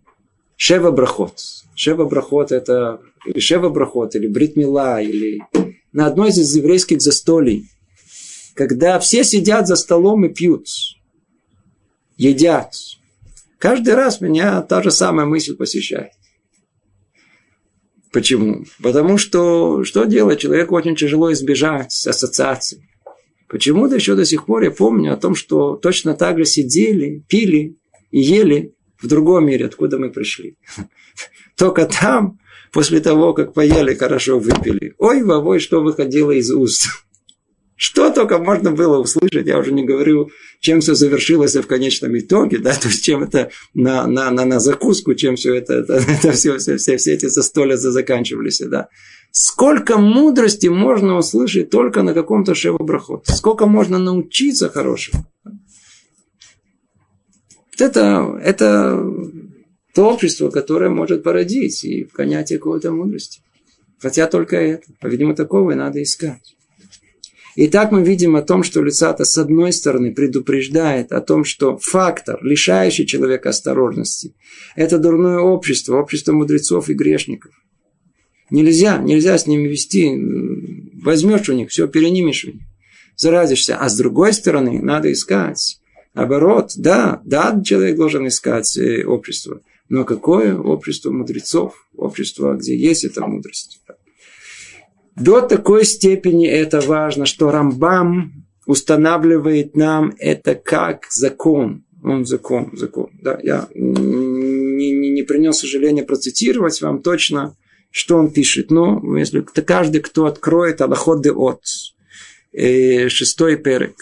Шева Брахот. Шева Брахот это или Шева Брахот, или Бритмила, или на одной из еврейских застолий, когда все сидят за столом и пьют, едят. Каждый раз меня та же самая мысль посещает. Почему? Потому что что делать? Человеку очень тяжело избежать ассоциаций. Почему-то еще до сих пор я помню о том, что точно так же сидели, пили и ели в другом мире, откуда мы пришли. (laughs) Только там, после того, как поели, хорошо выпили. Ой, вовой, что выходило из уст. Что только можно было услышать, я уже не говорю, чем все завершилось в конечном итоге, да, (laughs) то есть чем это на, на, на, на закуску, чем все это, это, (laughs) это все, все, все, все эти застолья заканчивались, да. Сколько мудрости можно услышать только на каком-то шевобрахот. Сколько можно научиться хорошему. Это, это то общество, которое может породить и понятие какой-то мудрости. Хотя только это. По-видимому, такого и надо искать. И так мы видим о том, что Люцата с одной стороны предупреждает о том, что фактор, лишающий человека осторожности, это дурное общество, общество мудрецов и грешников. Нельзя, нельзя с ними вести. Возьмешь у них, все перенимешь у них. Заразишься. А с другой стороны, надо искать. Наоборот, да, да, человек должен искать э, общество. Но какое общество мудрецов? Общество, где есть эта мудрость. До такой степени это важно, что Рамбам устанавливает нам это как закон. Он закон, закон. Да, я не, не, не принес сожаления процитировать вам точно что он пишет? Ну, если каждый, кто откроет Аллахот де от, э, шестой перек,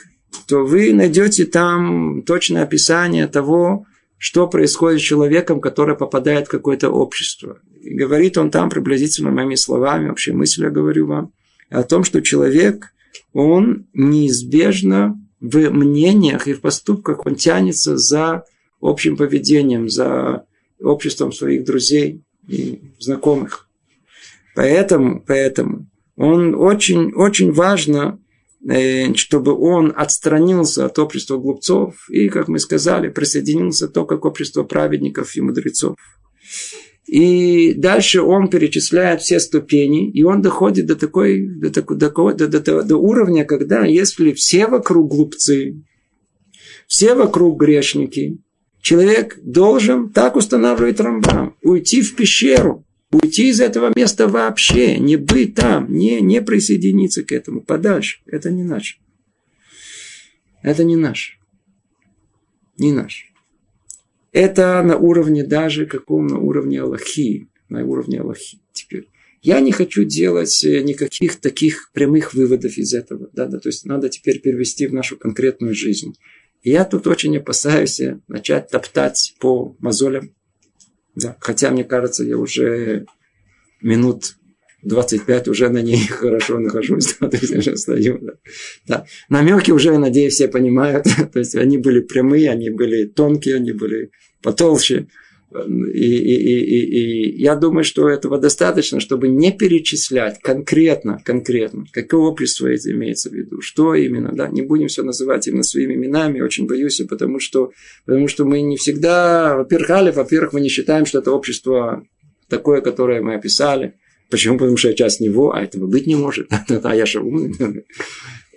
то вы найдете там точное описание того, что происходит с человеком, который попадает в какое-то общество. И говорит он там приблизительно моими словами, вообще мысль я говорю вам, о том, что человек, он неизбежно в мнениях и в поступках, он тянется за общим поведением, за обществом своих друзей и знакомых. Поэтому, поэтому он очень, очень важно, чтобы он отстранился от общества глупцов и, как мы сказали, присоединился только к обществу праведников и мудрецов. И дальше он перечисляет все ступени, и он доходит до, такой, до, такой, до, до, до, до уровня, когда если все вокруг глупцы, все вокруг грешники, человек должен, так устанавливает Рамбам, уйти в пещеру, уйти из этого места вообще, не быть там, не, не присоединиться к этому, подальше. Это не наш. Это не наш. Не наш. Это на уровне даже каком на уровне Аллахи. На уровне Аллахи. Теперь. Я не хочу делать э, никаких таких прямых выводов из этого. Да, да, то есть надо теперь перевести в нашу конкретную жизнь. Я тут очень опасаюсь э, начать топтать по мозолям. Да, хотя, мне кажется, я уже минут 25 уже на ней (laughs) хорошо нахожусь, (laughs) да, то есть уже стою. Да. Да. Намеки уже, надеюсь, все понимают. (laughs) то есть они были прямые, они были тонкие, они были потолще. И, и, и, и, и я думаю, что этого достаточно, чтобы не перечислять конкретно, конкретно, какое общество это имеется в виду, что именно, да, не будем все называть именно своими именами, очень боюсь, потому что, потому что мы не всегда, во-первых, алиф, во-первых, мы не считаем, что это общество такое, которое мы описали, Почему? Потому что я часть него, а этого быть не может. (laughs) А я же умный.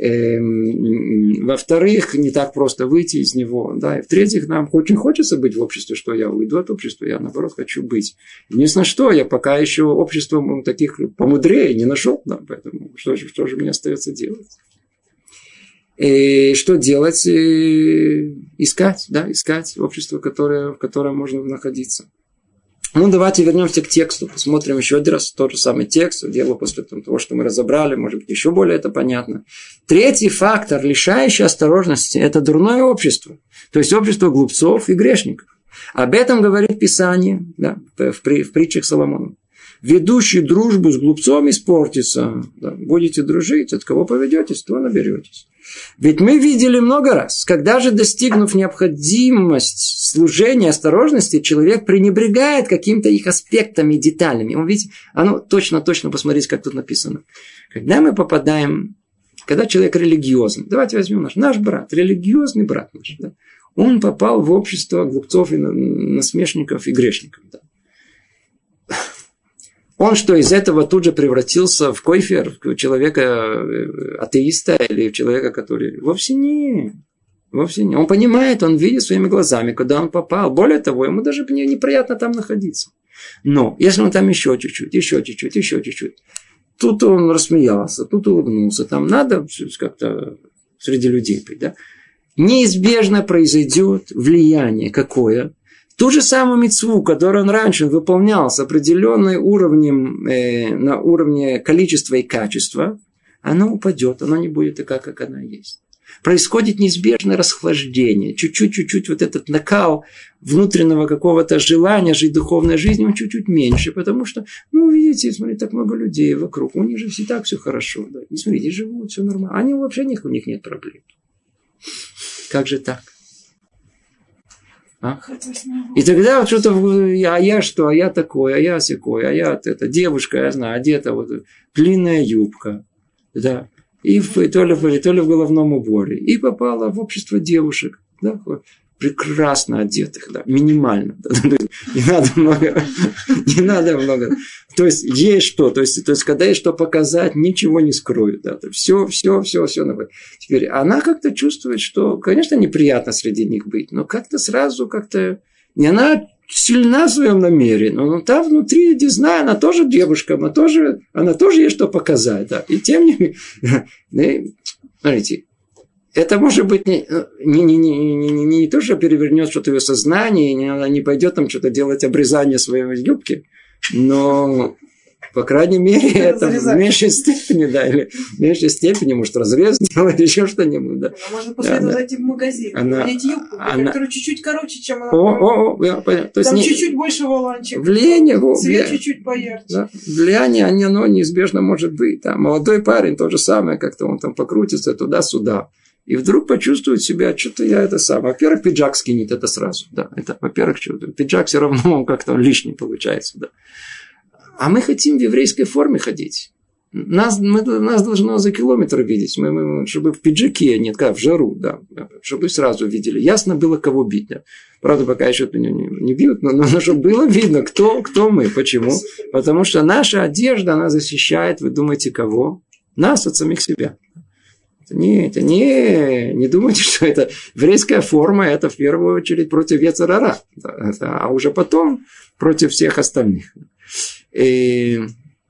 Эм, во-вторых, не так просто выйти из него. Да. И в-третьих, нам очень хочется быть в обществе, что я уйду от общества, я наоборот хочу быть. Единственное, что я пока еще обществом таких помудрее не нашел. Да, поэтому что же, что же мне остается делать? И что делать? И искать, да, искать общество, которое, в котором можно находиться. Ну, давайте вернемся к тексту, посмотрим еще один раз тот же самый текст, дело после того, что мы разобрали, может быть, еще более это понятно. Третий фактор, лишающий осторожности, это дурное общество, то есть общество глупцов и грешников. Об этом говорит Писание да, в, в притчах Соломона. Ведущий дружбу с глупцом испортится. Да, будете дружить, от кого поведетесь, то наберетесь. Ведь мы видели много раз, когда же, достигнув необходимость служения осторожности, человек пренебрегает какими-то их аспектами, деталями. Он видит, а ну, точно, точно, посмотрите, как тут написано. Когда мы попадаем, когда человек религиозный, давайте возьмем наш, наш брат, религиозный брат наш, да, он попал в общество глупцов и насмешников и грешников. Да. Он что, из этого тут же превратился в койфер, в человека э, атеиста или в человека, который... Вовсе не. Вовсе не. Он понимает, он видит своими глазами, куда он попал. Более того, ему даже неприятно там находиться. Но если он там еще чуть-чуть, еще чуть-чуть, еще чуть-чуть, тут он рассмеялся, тут улыбнулся, там надо как-то среди людей быть, да? Неизбежно произойдет влияние какое? Ту же самую мецву, которую он раньше выполнял с определенным уровнем, э, на уровне количества и качества, она упадет, она не будет такая, как она есть. Происходит неизбежное расхлаждение. Чуть-чуть, чуть-чуть вот этот накал внутреннего какого-то желания жить духовной жизнью, чуть-чуть меньше, потому что, ну, видите, смотрите, так много людей вокруг, у них же все так все хорошо, да, и смотрите, живут, все нормально, они вообще них, у них нет проблем. Как же так? А? И тогда вот что-то, а я что, а я такой, а я секой, а я это, девушка, я знаю, одета вот длинная юбка, да, и, в, и то, ли, то ли в головном уборе, и попала в общество девушек, да, прекрасно одетых, да, минимально. (laughs) Да, не надо много, не надо много. То есть есть что, то есть, то есть когда есть что показать, ничего не скроют. Да, все, все, все, все. Теперь она как-то чувствует, что, конечно, неприятно среди них быть, но как-то сразу как-то не она сильна в своем намерении, но там внутри, не знаю, она тоже девушка, она тоже, она тоже есть что показать. Да. И тем не менее, (laughs) смотрите, это может быть не, не, не, не, не, не, не то, что перевернет что-то ее сознание, не, она не пойдет там что-то делать обрезание своей юбки, но По крайней мере, это в меньшей степени, да, или в меньшей степени, может, разрез делать, (laughs) еще что-нибудь, да. Она может после этого зайти в магазин, она, юбку, она... которая чуть-чуть короче, чем она. О, о, о, я понял. То есть Там не... чуть-чуть больше воланчик. Влияние, цвет вля... чуть-чуть поярче. Да. Влияние, оно неизбежно может быть. Да. Молодой парень, то же самое, как-то он там покрутится туда-сюда. И вдруг почувствует себя, что-то я это сам. Во-первых, пиджак скинет это сразу. Да, это, во-первых, что пиджак все равно (laughs) он как-то лишний получается. Да. А мы хотим в еврейской форме ходить. Нас, мы, нас должно за километр видеть, мы, мы, чтобы в пиджаке, а нет, как в жару, да, чтобы сразу видели. Ясно было, кого бить. Да. Правда, пока еще не, не, не бьют, но, но, но чтобы было видно, кто, кто мы, почему. Потому что наша одежда, она защищает, вы думаете, кого? Нас от самих себя. Это не, не, думайте, (laughs) что это еврейская форма, это в первую очередь против Ецарара, а уже потом против всех остальных. И,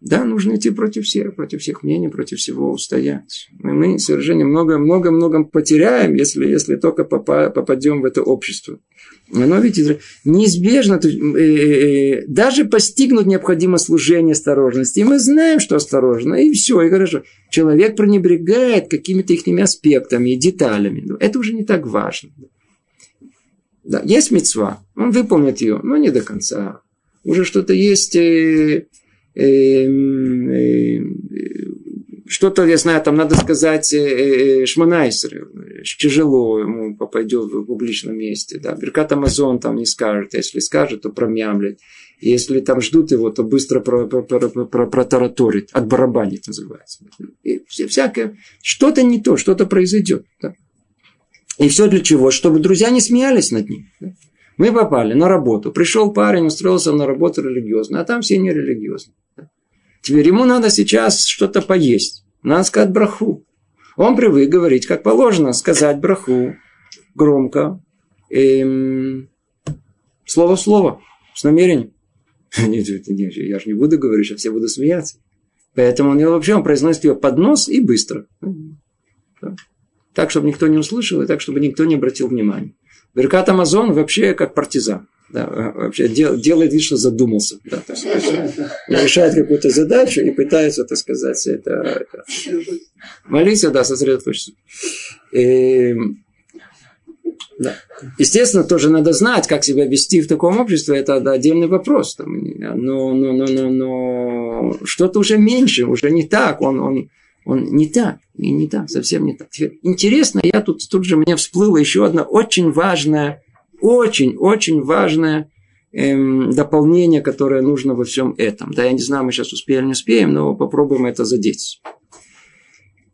да, нужно идти против всех, против всех мнений, против всего устоять. Мы, мы совершенно много-много-много потеряем, если, если только попадем в это общество. Оно ведь неизбежно, то, э, э, даже постигнуть необходимо служение осторожности. И мы знаем, что осторожно, и все, и хорошо. Человек пренебрегает какими-то их аспектами и деталями. Это уже не так важно. Да, есть мецва, он выполнит ее, но не до конца уже что-то есть, э, э, э, что-то, я знаю, там надо сказать э, э, шманайсер, тяжело ему попадет в публичном месте, да, Беркат Амазон там не скажет, если скажет, то промямлет, если там ждут его, то быстро протараторит, отбарабанит называется. И всякое, что-то не то, что-то произойдет. Да. И все для чего? Чтобы друзья не смеялись над ним. Да. Мы попали на работу. Пришел парень, устроился на работу религиозную, а там все не религиозные. Теперь ему надо сейчас что-то поесть. Надо сказать браху. Он привык говорить, как положено, сказать браху громко, эм, слово в слово, с намерением. (laughs) Нет, нет, я же не буду говорить, что все будут смеяться. Поэтому он вообще он произносит ее под нос и быстро. Так, чтобы никто не услышал, и так, чтобы никто не обратил внимания. Беркат Амазон вообще как партизан. Да, вообще дел, делает вид, что задумался. Да, то есть, решает какую-то задачу и пытается, так сказать, это, это молиться, да, сосредоточиться. И, да. Естественно, тоже надо знать, как себя вести в таком обществе, это отдельный вопрос. Там, но, но, но, но, но что-то уже меньше, уже не так. Он, он, он не так, и не так, совсем не так. Интересно, я тут, тут же мне всплыло еще одно очень важное, очень-очень важное эм, дополнение, которое нужно во всем этом. Да, я не знаю, мы сейчас успеем, не успеем, но попробуем это задеть.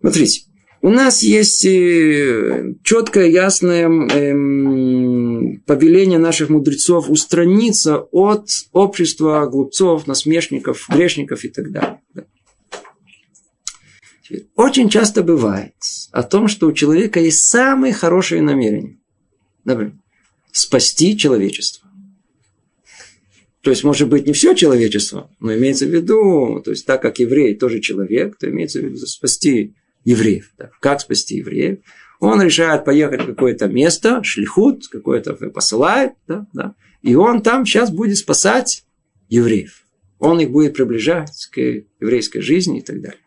Смотрите, у нас есть э, четкое, ясное эм, повеление наших мудрецов устраниться от общества глупцов, насмешников, грешников и так далее. Очень часто бывает о том, что у человека есть самые хорошие намерения. Например, спасти человечество. То есть, может быть, не все человечество, но имеется в виду, то есть, так как еврей тоже человек, то имеется в виду спасти евреев. Да. Как спасти евреев? Он решает поехать в какое-то место, шлихут, какое-то посылает, да, да, и он там сейчас будет спасать евреев. Он их будет приближать к еврейской жизни и так далее.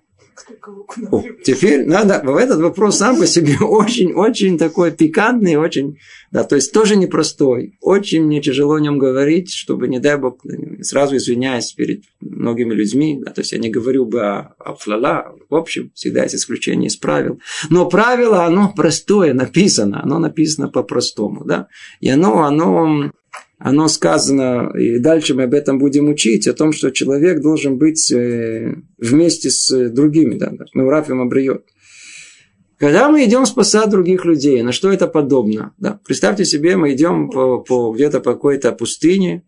Теперь надо, этот вопрос сам по себе (laughs) очень-очень такой пикантный, очень, да, то есть тоже непростой. Очень мне тяжело о нем говорить, чтобы, не дай бог, сразу извиняюсь перед многими людьми, да, то есть я не говорю бы о, о флала, в общем, всегда есть исключение из правил. Но правило, оно простое, написано, оно написано по-простому, да, и оно, оно оно сказано, и дальше мы об этом будем учить, о том, что человек должен быть э, вместе с другими. Да, мы Рафим обриет. Когда мы идем спасать других людей, на что это подобно? Да? Представьте себе, мы идем по, по, где-то по какой-то пустыне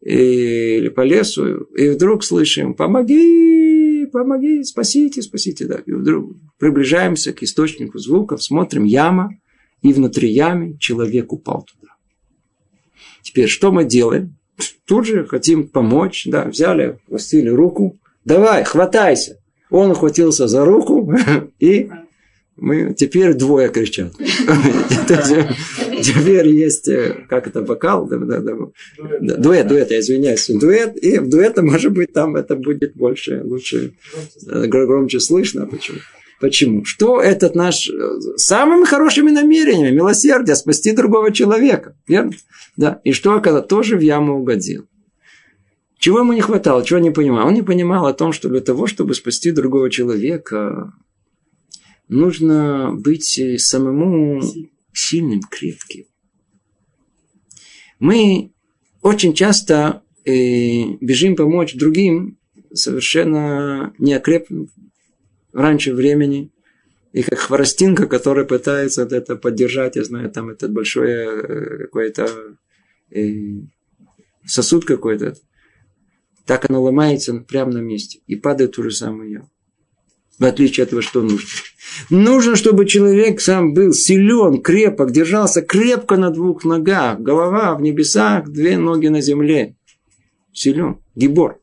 или по лесу, и вдруг слышим «помоги, помоги, спасите, спасите». Да? И вдруг приближаемся к источнику звуков, смотрим яма, и внутри ямы человек упал туда. Теперь что мы делаем? Тут же хотим помочь, да, взяли, хватили руку, давай, хватайся. Он ухватился за руку, (laughs) и мы теперь двое кричат. (laughs) Теперь есть, э, как это, да, дуэт, дуэт, я извиняюсь, дуэт, и в дуэте, может быть, там это будет больше, лучше, громче, громче слышно. Почему? Почему? Что этот наш э, самыми хорошими намерениями, милосердие, спасти другого человека. Верно? Да. И что, когда тоже в яму угодил? Чего ему не хватало, чего не понимал? Он не понимал о том, что для того, чтобы спасти другого человека, нужно быть самому сильным, крепким. Мы очень часто э, бежим помочь другим, совершенно не окрепнув раньше времени. И как хворостинка, которая пытается это поддержать, я знаю, там этот большой э, какой-то э, сосуд какой-то, так оно ломается прямо на месте и падает ту же самую. В отличие от этого, что нужно? Нужно, чтобы человек сам был силен, крепок, держался крепко на двух ногах. Голова в небесах, две ноги на земле. Силен. Гибор.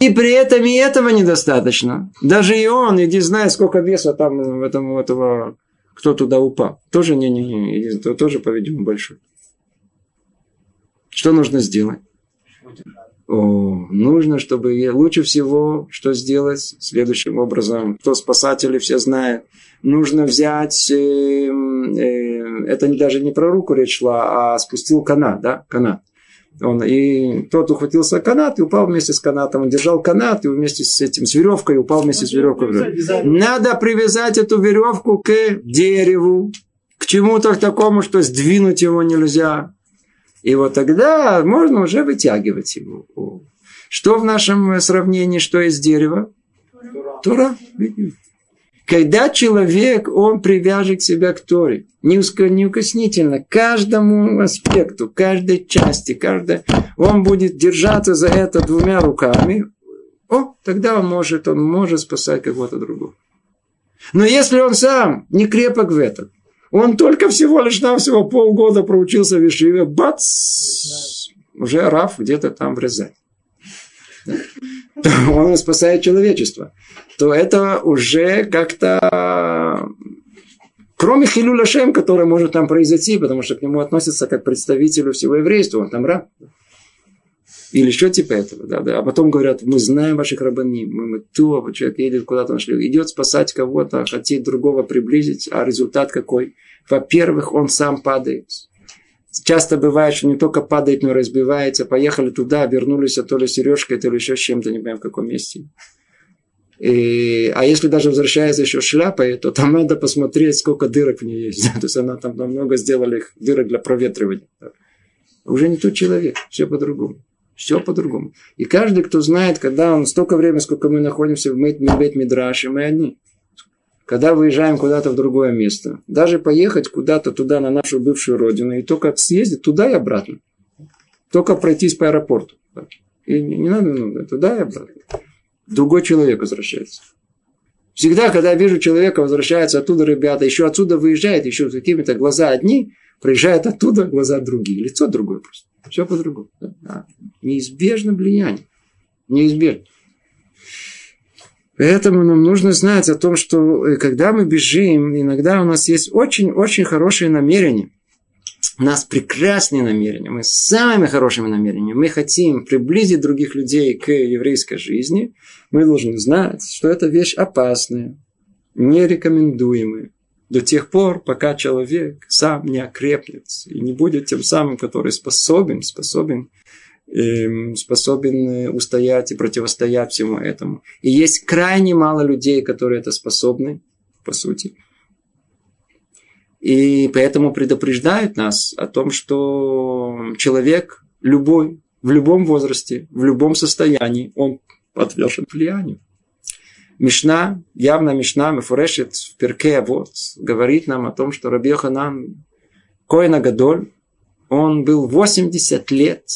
И при этом и этого недостаточно. Даже и он, иди знает, сколько веса там в этом, этого, кто туда упал. Тоже, не, не, не, тоже, по-видимому, большой. Что нужно сделать? О, нужно, чтобы лучше всего что сделать следующим образом. Кто спасатели, все знают. Нужно взять, э, э, это даже не про руку речь шла, а спустил канат, да, канат. Он, и тот ухватился канат и упал вместе с канатом. Он держал канат и вместе с этим, с веревкой упал вместе с веревкой. Надо привязать эту веревку к дереву, к чему-то такому, что сдвинуть его нельзя. И вот тогда можно уже вытягивать его. Что в нашем сравнении, что из дерева? Тура. Когда человек, он привяжет себя к Торе, неукоснительно, каждому аспекту, каждой части, каждой, он будет держаться за это двумя руками, о, тогда он может, он может спасать кого-то другого. Но если он сам не крепок в этом, он только всего лишь навсего полгода проучился в Ишиве, бац, уже Раф где-то там врезает. (laughs) Он спасает человечество. То это уже как-то Кроме Хилюля Шем, который может там произойти, потому что к нему относятся как представителю всего еврейства, он там раб. Или еще типа этого. Да, да. А потом говорят, мы знаем ваших рабани, мы, мы то, человек едет куда-то, нашли, идет спасать кого-то, хотеть другого приблизить, а результат какой? Во-первых, он сам падает. Часто бывает, что не только падает, но и разбивается. Поехали туда, вернулись, а то ли сережкой, то ли еще с чем-то, не понимаю, в каком месте. И, а если даже возвращается еще шляпой, то там (laughs) надо посмотреть, сколько дырок в ней есть. (laughs) То есть она там много сделали их дырок для проветривания. Уже не тот человек, все по-другому. Все по-другому. И каждый, кто знает, когда он столько времени, сколько мы находимся в Мейт Мидраше, мы одни. Когда выезжаем куда-то в другое место, даже поехать куда-то туда, на нашу бывшую родину, и только съездить туда и обратно. Только пройтись по аэропорту. И не, не надо много, туда и обратно. Другой человек возвращается. Всегда, когда вижу человека, возвращается оттуда, ребята, еще отсюда выезжает, еще с какими-то глаза одни, приезжает оттуда, глаза другие, лицо другое просто. Все по-другому. Да. Неизбежно влияние. Неизбежно. Поэтому нам нужно знать о том, что э, когда мы бежим, иногда у нас есть очень-очень хорошие намерения. У нас прекрасные намерения, мы с самыми хорошими намерениями. Мы хотим приблизить других людей к еврейской жизни. Мы должны знать, что это вещь опасная, нерекомендуемая до тех пор, пока человек сам не окрепнет и не будет тем самым, который способен, способен, э, способен устоять и противостоять всему этому. И есть крайне мало людей, которые это способны, по сути. И поэтому предупреждают нас о том, что человек любой, в любом возрасте, в любом состоянии, он подвержен влиянию. Мишна, явно Мишна, Мефурешет в Перке, вот, говорит нам о том, что Раби Ханан Коина Гадоль, он был 80 лет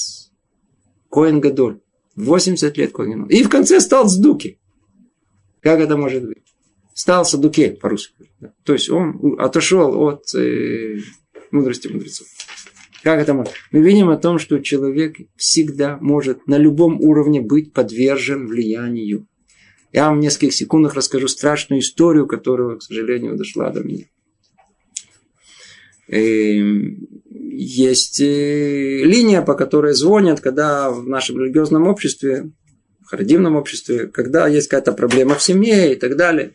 Коин Гадоль. 80 лет Коин И в конце стал Сдуки. Как это может быть? Стал Садуке по-русски. То есть он отошел от э, мудрости мудрецов. Как это может? Мы видим о том, что человек всегда может на любом уровне быть подвержен влиянию я вам в нескольких секундах расскажу страшную историю, которая, к сожалению, дошла до меня. есть линия, по которой звонят, когда в нашем религиозном обществе, в харидимном обществе, когда есть какая-то проблема в семье и так далее.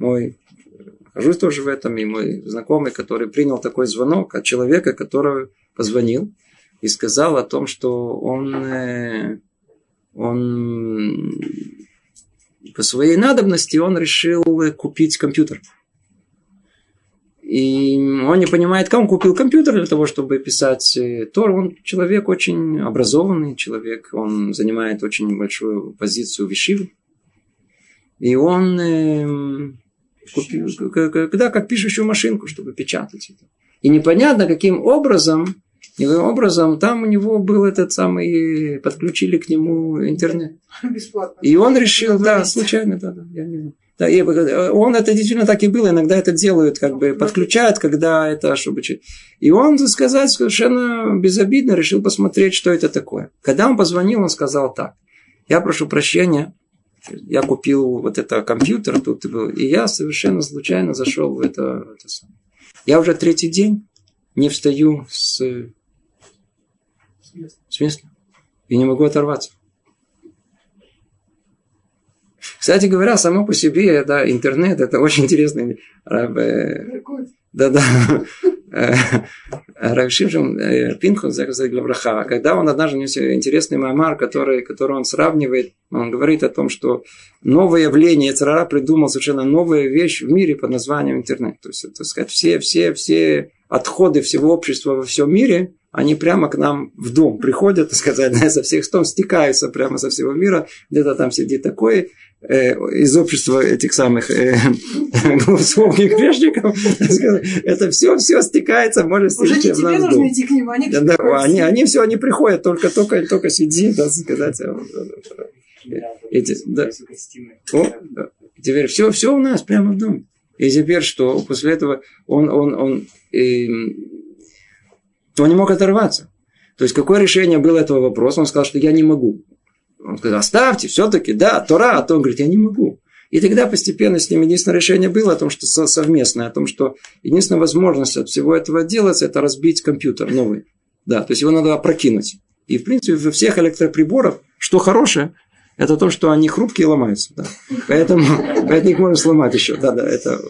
Мой нахожусь тоже в этом, и мой знакомый, который принял такой звонок от человека, который позвонил и сказал о том, что он, э, он по своей надобности он решил купить компьютер. И он не понимает, как он купил компьютер для того, чтобы писать э, Тор. Он человек очень образованный человек. Он занимает очень большую позицию в Ишиве. И он э, купил, когда как пишущую машинку, чтобы печатать это. И непонятно, каким образом, каким образом там у него был этот самый, подключили к нему интернет. (laughs) Бесплатно. И он решил, да, случайно, да, да, я не знаю. Да, и э, он это действительно так и было. Иногда это делают, как бы подключают, когда это чтобы И он, так сказать, совершенно безобидно решил посмотреть, что это такое. Когда он позвонил, он сказал так. Я прошу прощения, я купил вот это компьютер тут, и я совершенно случайно зашел в это, это самое. Я уже третий день не встаю с, с места и не могу оторваться. Кстати говоря, само по себе, да, интернет, это очень интересный. Да-да. Э, Равшимшин э, Пинхус, когда он однажды нес интересный маймар, который, который он сравнивает, он говорит о том, что новое явление Царара придумал совершенно новую вещь в мире под названием интернет. То есть, так сказать, все, все, все отходы всего общества во всем мире, они прямо к нам в дом приходят, сказать, со всех сторон стекаются прямо со всего мира. Где-то там сидит такой, Э, из общества этих самых э, (laughs) голословных грешников, это все, все стекается, может Уже не тебе нужно идти к ним, они да, да, они, они все, они приходят, только, только, только сиди, да, сказать. Э, эти, да. О, да. Теперь все, все у нас прямо в доме. И теперь что? После этого он, он, он, э, он не мог оторваться. То есть, какое решение было этого вопроса? Он сказал, что я не могу. Он сказал, оставьте, все-таки, да, Тора, а то он говорит, я не могу. И тогда постепенно с ним единственное решение было о том, что совместное, о том, что единственная возможность от всего этого делать, это разбить компьютер новый. Да, то есть его надо опрокинуть. И, в принципе, во всех электроприборах, что хорошее, это то, что они хрупкие и ломаются. Да. Поэтому, (laughs) поэтому их можно сломать еще. Да, да, это...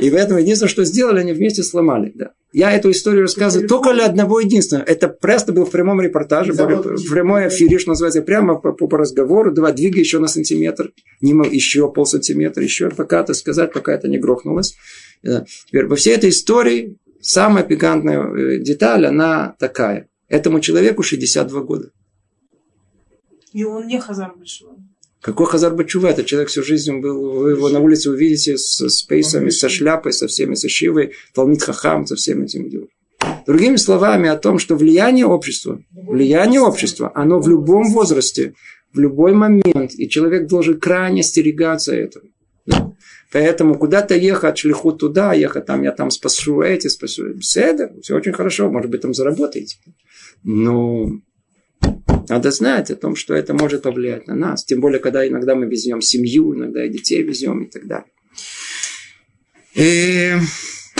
И поэтому единственное, что сделали, они вместе сломали. Да. Я эту историю рассказываю только для одного единственного. Это просто был в прямом репортаже, в прямой эфире, что называется, прямо по, по, по разговору. Два двигай еще на сантиметр, еще пол сантиметра, еще пока это сказать, пока это не грохнулось. Теперь во всей этой истории самая пикантная э, деталь, она такая. Этому человеку 62 года. И он не Хазар Большой. Какой Хазар Бачува? Этот человек всю жизнь был, вы его на улице увидите с, с пейсами, со шляпой, со всеми, со шивой, Талмит Хахам, со всеми этими делами. Другими словами, о том, что влияние общества, влияние общества, оно в любом возрасте, в любой момент, и человек должен крайне остерегаться этого. Да. Поэтому куда-то ехать, шлиху туда, ехать там, я там спасу эти, спасу. Седер, все очень хорошо, может быть, там заработаете. Но надо знать о том, что это может повлиять на нас. Тем более, когда иногда мы везем семью, иногда и детей везем и так далее. И,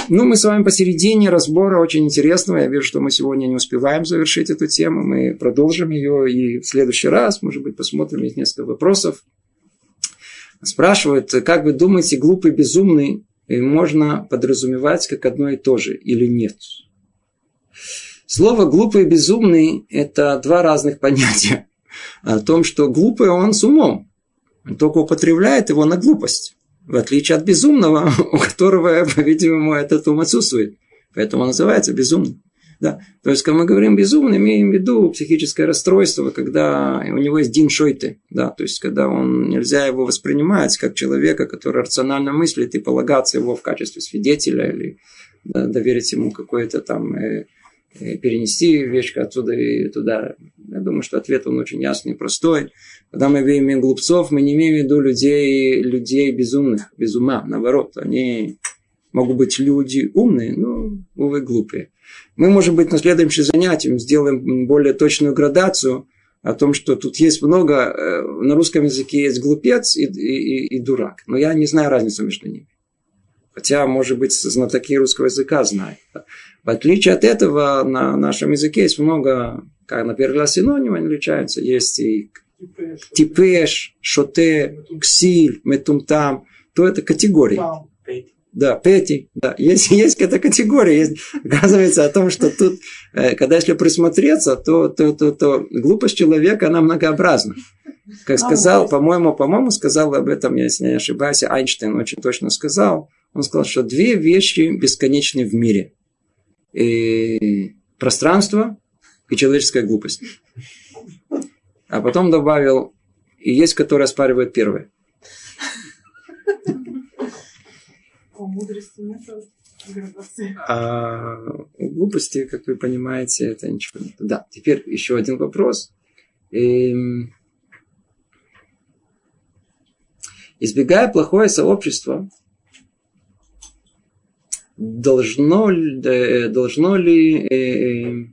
ну, мы с вами посередине разбора очень интересного. Я вижу, что мы сегодня не успеваем завершить эту тему. Мы продолжим ее и в следующий раз, может быть, посмотрим, есть несколько вопросов. Спрашивают, как вы думаете, глупый, безумный можно подразумевать как одно и то же или нет? Слово «глупый» и «безумный» – это два разных понятия. О том, что глупый он с умом. Он только употребляет его на глупость. В отличие от безумного, (laughs) у которого, по-видимому, этот ум отсутствует. Поэтому он называется безумным. Да. То есть, когда мы говорим безумный, имеем в виду психическое расстройство, когда у него есть дин шойты. Да, то есть, когда он, нельзя его воспринимать как человека, который рационально мыслит, и полагаться его в качестве свидетеля, или да, доверить ему какое-то там э, перенести вещь отсюда и туда. Я думаю, что ответ он очень ясный и простой. Когда мы имеем глупцов, мы не имеем в виду людей, людей безумных, без ума. Наоборот, они могут быть люди умные, но, увы, глупые. Мы, может быть, на следующем занятии сделаем более точную градацию о том, что тут есть много, э, на русском языке есть глупец и, и, и дурак. Но я не знаю разницу между ними. Хотя, может быть, знатоки русского языка знают. В отличие от этого, на нашем языке есть много, как на первый раз синонимы они отличаются. Есть и типеш, шоте, ксиль, метумтам. То это категории. Да, пети, да. Есть, есть эта категория. Есть, оказывается о том, что тут, э, когда если присмотреться, то, то, то, то глупость человека, она многообразна. Как сказал, по-моему, по-моему, сказал об этом, если не ошибаюсь, Айнштейн очень точно сказал. Он сказал, что две вещи бесконечны в мире. И пространство и человеческая глупость. А потом добавил, и есть, которые оспаривают первое. А глупости, как вы понимаете, это ничего нет. Да, теперь еще один вопрос. Эм, избегая плохое сообщество, должно, э, должно ли... Э, э,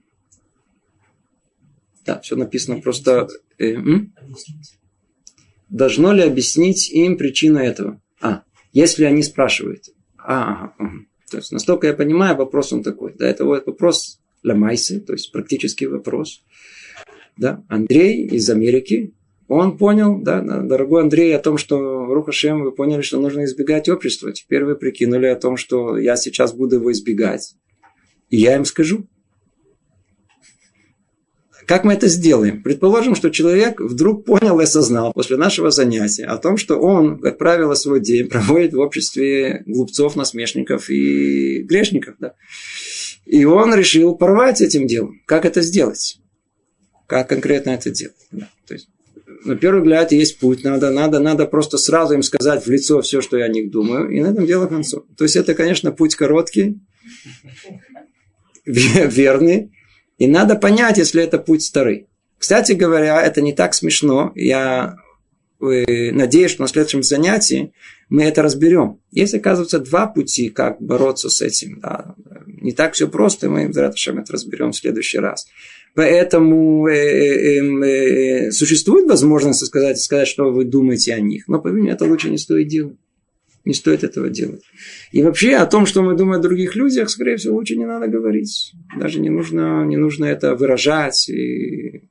да, все написано просто... Э, должно ли объяснить им причину этого? А, если они спрашивают. А, ага, То есть, настолько я понимаю, вопрос он такой. Да, это вот вопрос Ламайсы, то есть практический вопрос. Да, Андрей из Америки, он понял, да, дорогой Андрей, о том, что Рухашем, вы поняли, что нужно избегать общества. Теперь вы прикинули о том, что я сейчас буду его избегать. И я им скажу. Как мы это сделаем? Предположим, что человек вдруг понял и осознал после нашего занятия о том, что он, как правило, свой день проводит в обществе глупцов, насмешников и грешников. Да? И он решил порвать этим делом. Как это сделать? Как конкретно это делать? Да. То есть, на первый взгляд есть путь. Надо, надо, надо просто сразу им сказать в лицо все, что я о них думаю. И на этом дело концов. То есть, это, конечно, путь короткий, верный, и надо понять, если это путь старый. Кстати говоря, это не так смешно. Я э, надеюсь, что на следующем занятии мы это разберем. Есть, оказывается, два пути, как бороться с этим. Да. Не так все просто, мы это разберем в следующий раз. Поэтому э, э, эм, э, существует возможность сказать, сказать, что вы думаете о них. Но, по это лучше не стоит делать. Не стоит этого делать. И вообще о том, что мы думаем о других людях, скорее всего, лучше не надо говорить. Даже не нужно, не нужно это выражать. И,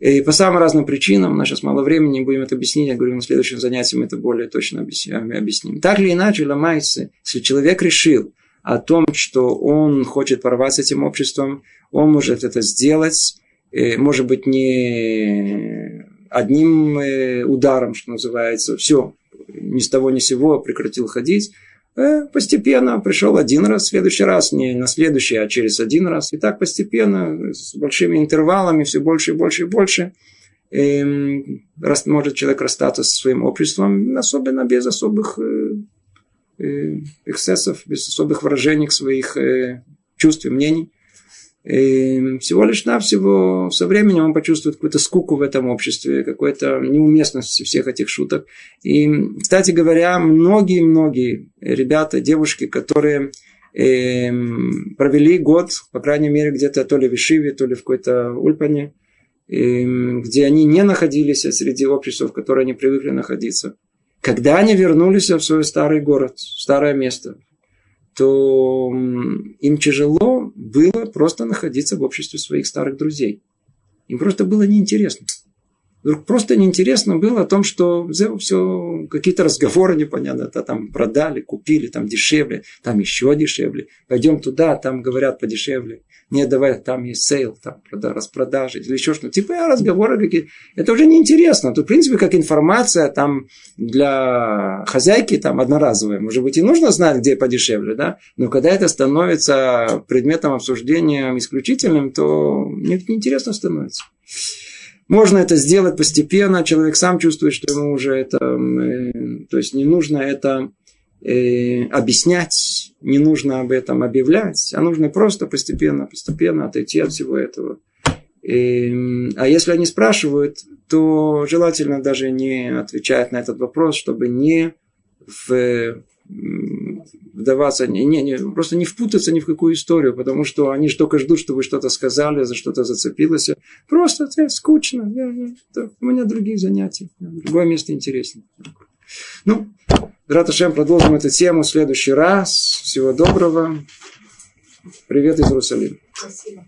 и по самым разным причинам, у нас сейчас мало времени, будем это объяснить, я говорю, на следующем занятии мы это более точно объясним. Так или иначе, ломается, если человек решил о том, что он хочет порвать с этим обществом, он может это сделать, может быть, не одним э, ударом, что называется, все, ни с того ни с сего прекратил ходить, э, постепенно пришел один раз, в следующий раз, не на следующий, а через один раз. И так постепенно, с большими интервалами, все больше и больше и больше, эм, может человек расстаться со своим обществом, особенно без особых э, э, эксцессов, без особых выражений своих чувств и мнений. И всего лишь навсего со временем он почувствует какую-то скуку в этом обществе, какую-то неуместность всех этих шуток. И, кстати говоря, многие-многие ребята, девушки, которые э, провели год, по крайней мере, где-то то ли в Ишиве, то ли в какой-то Ульпане, э, где они не находились среди общества, в котором они привыкли находиться. Когда они вернулись в свой старый город, старое место, то им тяжело было просто находиться в обществе своих старых друзей. Им просто было неинтересно. Просто неинтересно было о том, что все какие-то разговоры непонятно, это там продали, купили, там дешевле, там еще дешевле. Пойдем туда, там говорят подешевле. Нет, давай, там есть sale, там распродажи или еще что-то. Типа разговоры какие Это уже неинтересно. Тут, в принципе, как информация там для хозяйки там одноразовая. Может быть, и нужно знать, где подешевле, да? Но когда это становится предметом обсуждения исключительным, то неинтересно становится. Можно это сделать постепенно, человек сам чувствует, что ему уже это, э, то есть не нужно это э, объяснять, не нужно об этом объявлять, а нужно просто постепенно, постепенно отойти от всего этого. И, а если они спрашивают, то желательно даже не отвечать на этот вопрос, чтобы не в вдаваться, не, не, не, просто не впутаться ни в какую историю, потому что они же только ждут, что вы что-то сказали, за что-то зацепилось. Просто это скучно, я, я, у меня другие занятия, другое место интереснее. Ну, Раташем продолжим эту тему в следующий раз. Всего доброго. Привет из Иерусалима. Спасибо.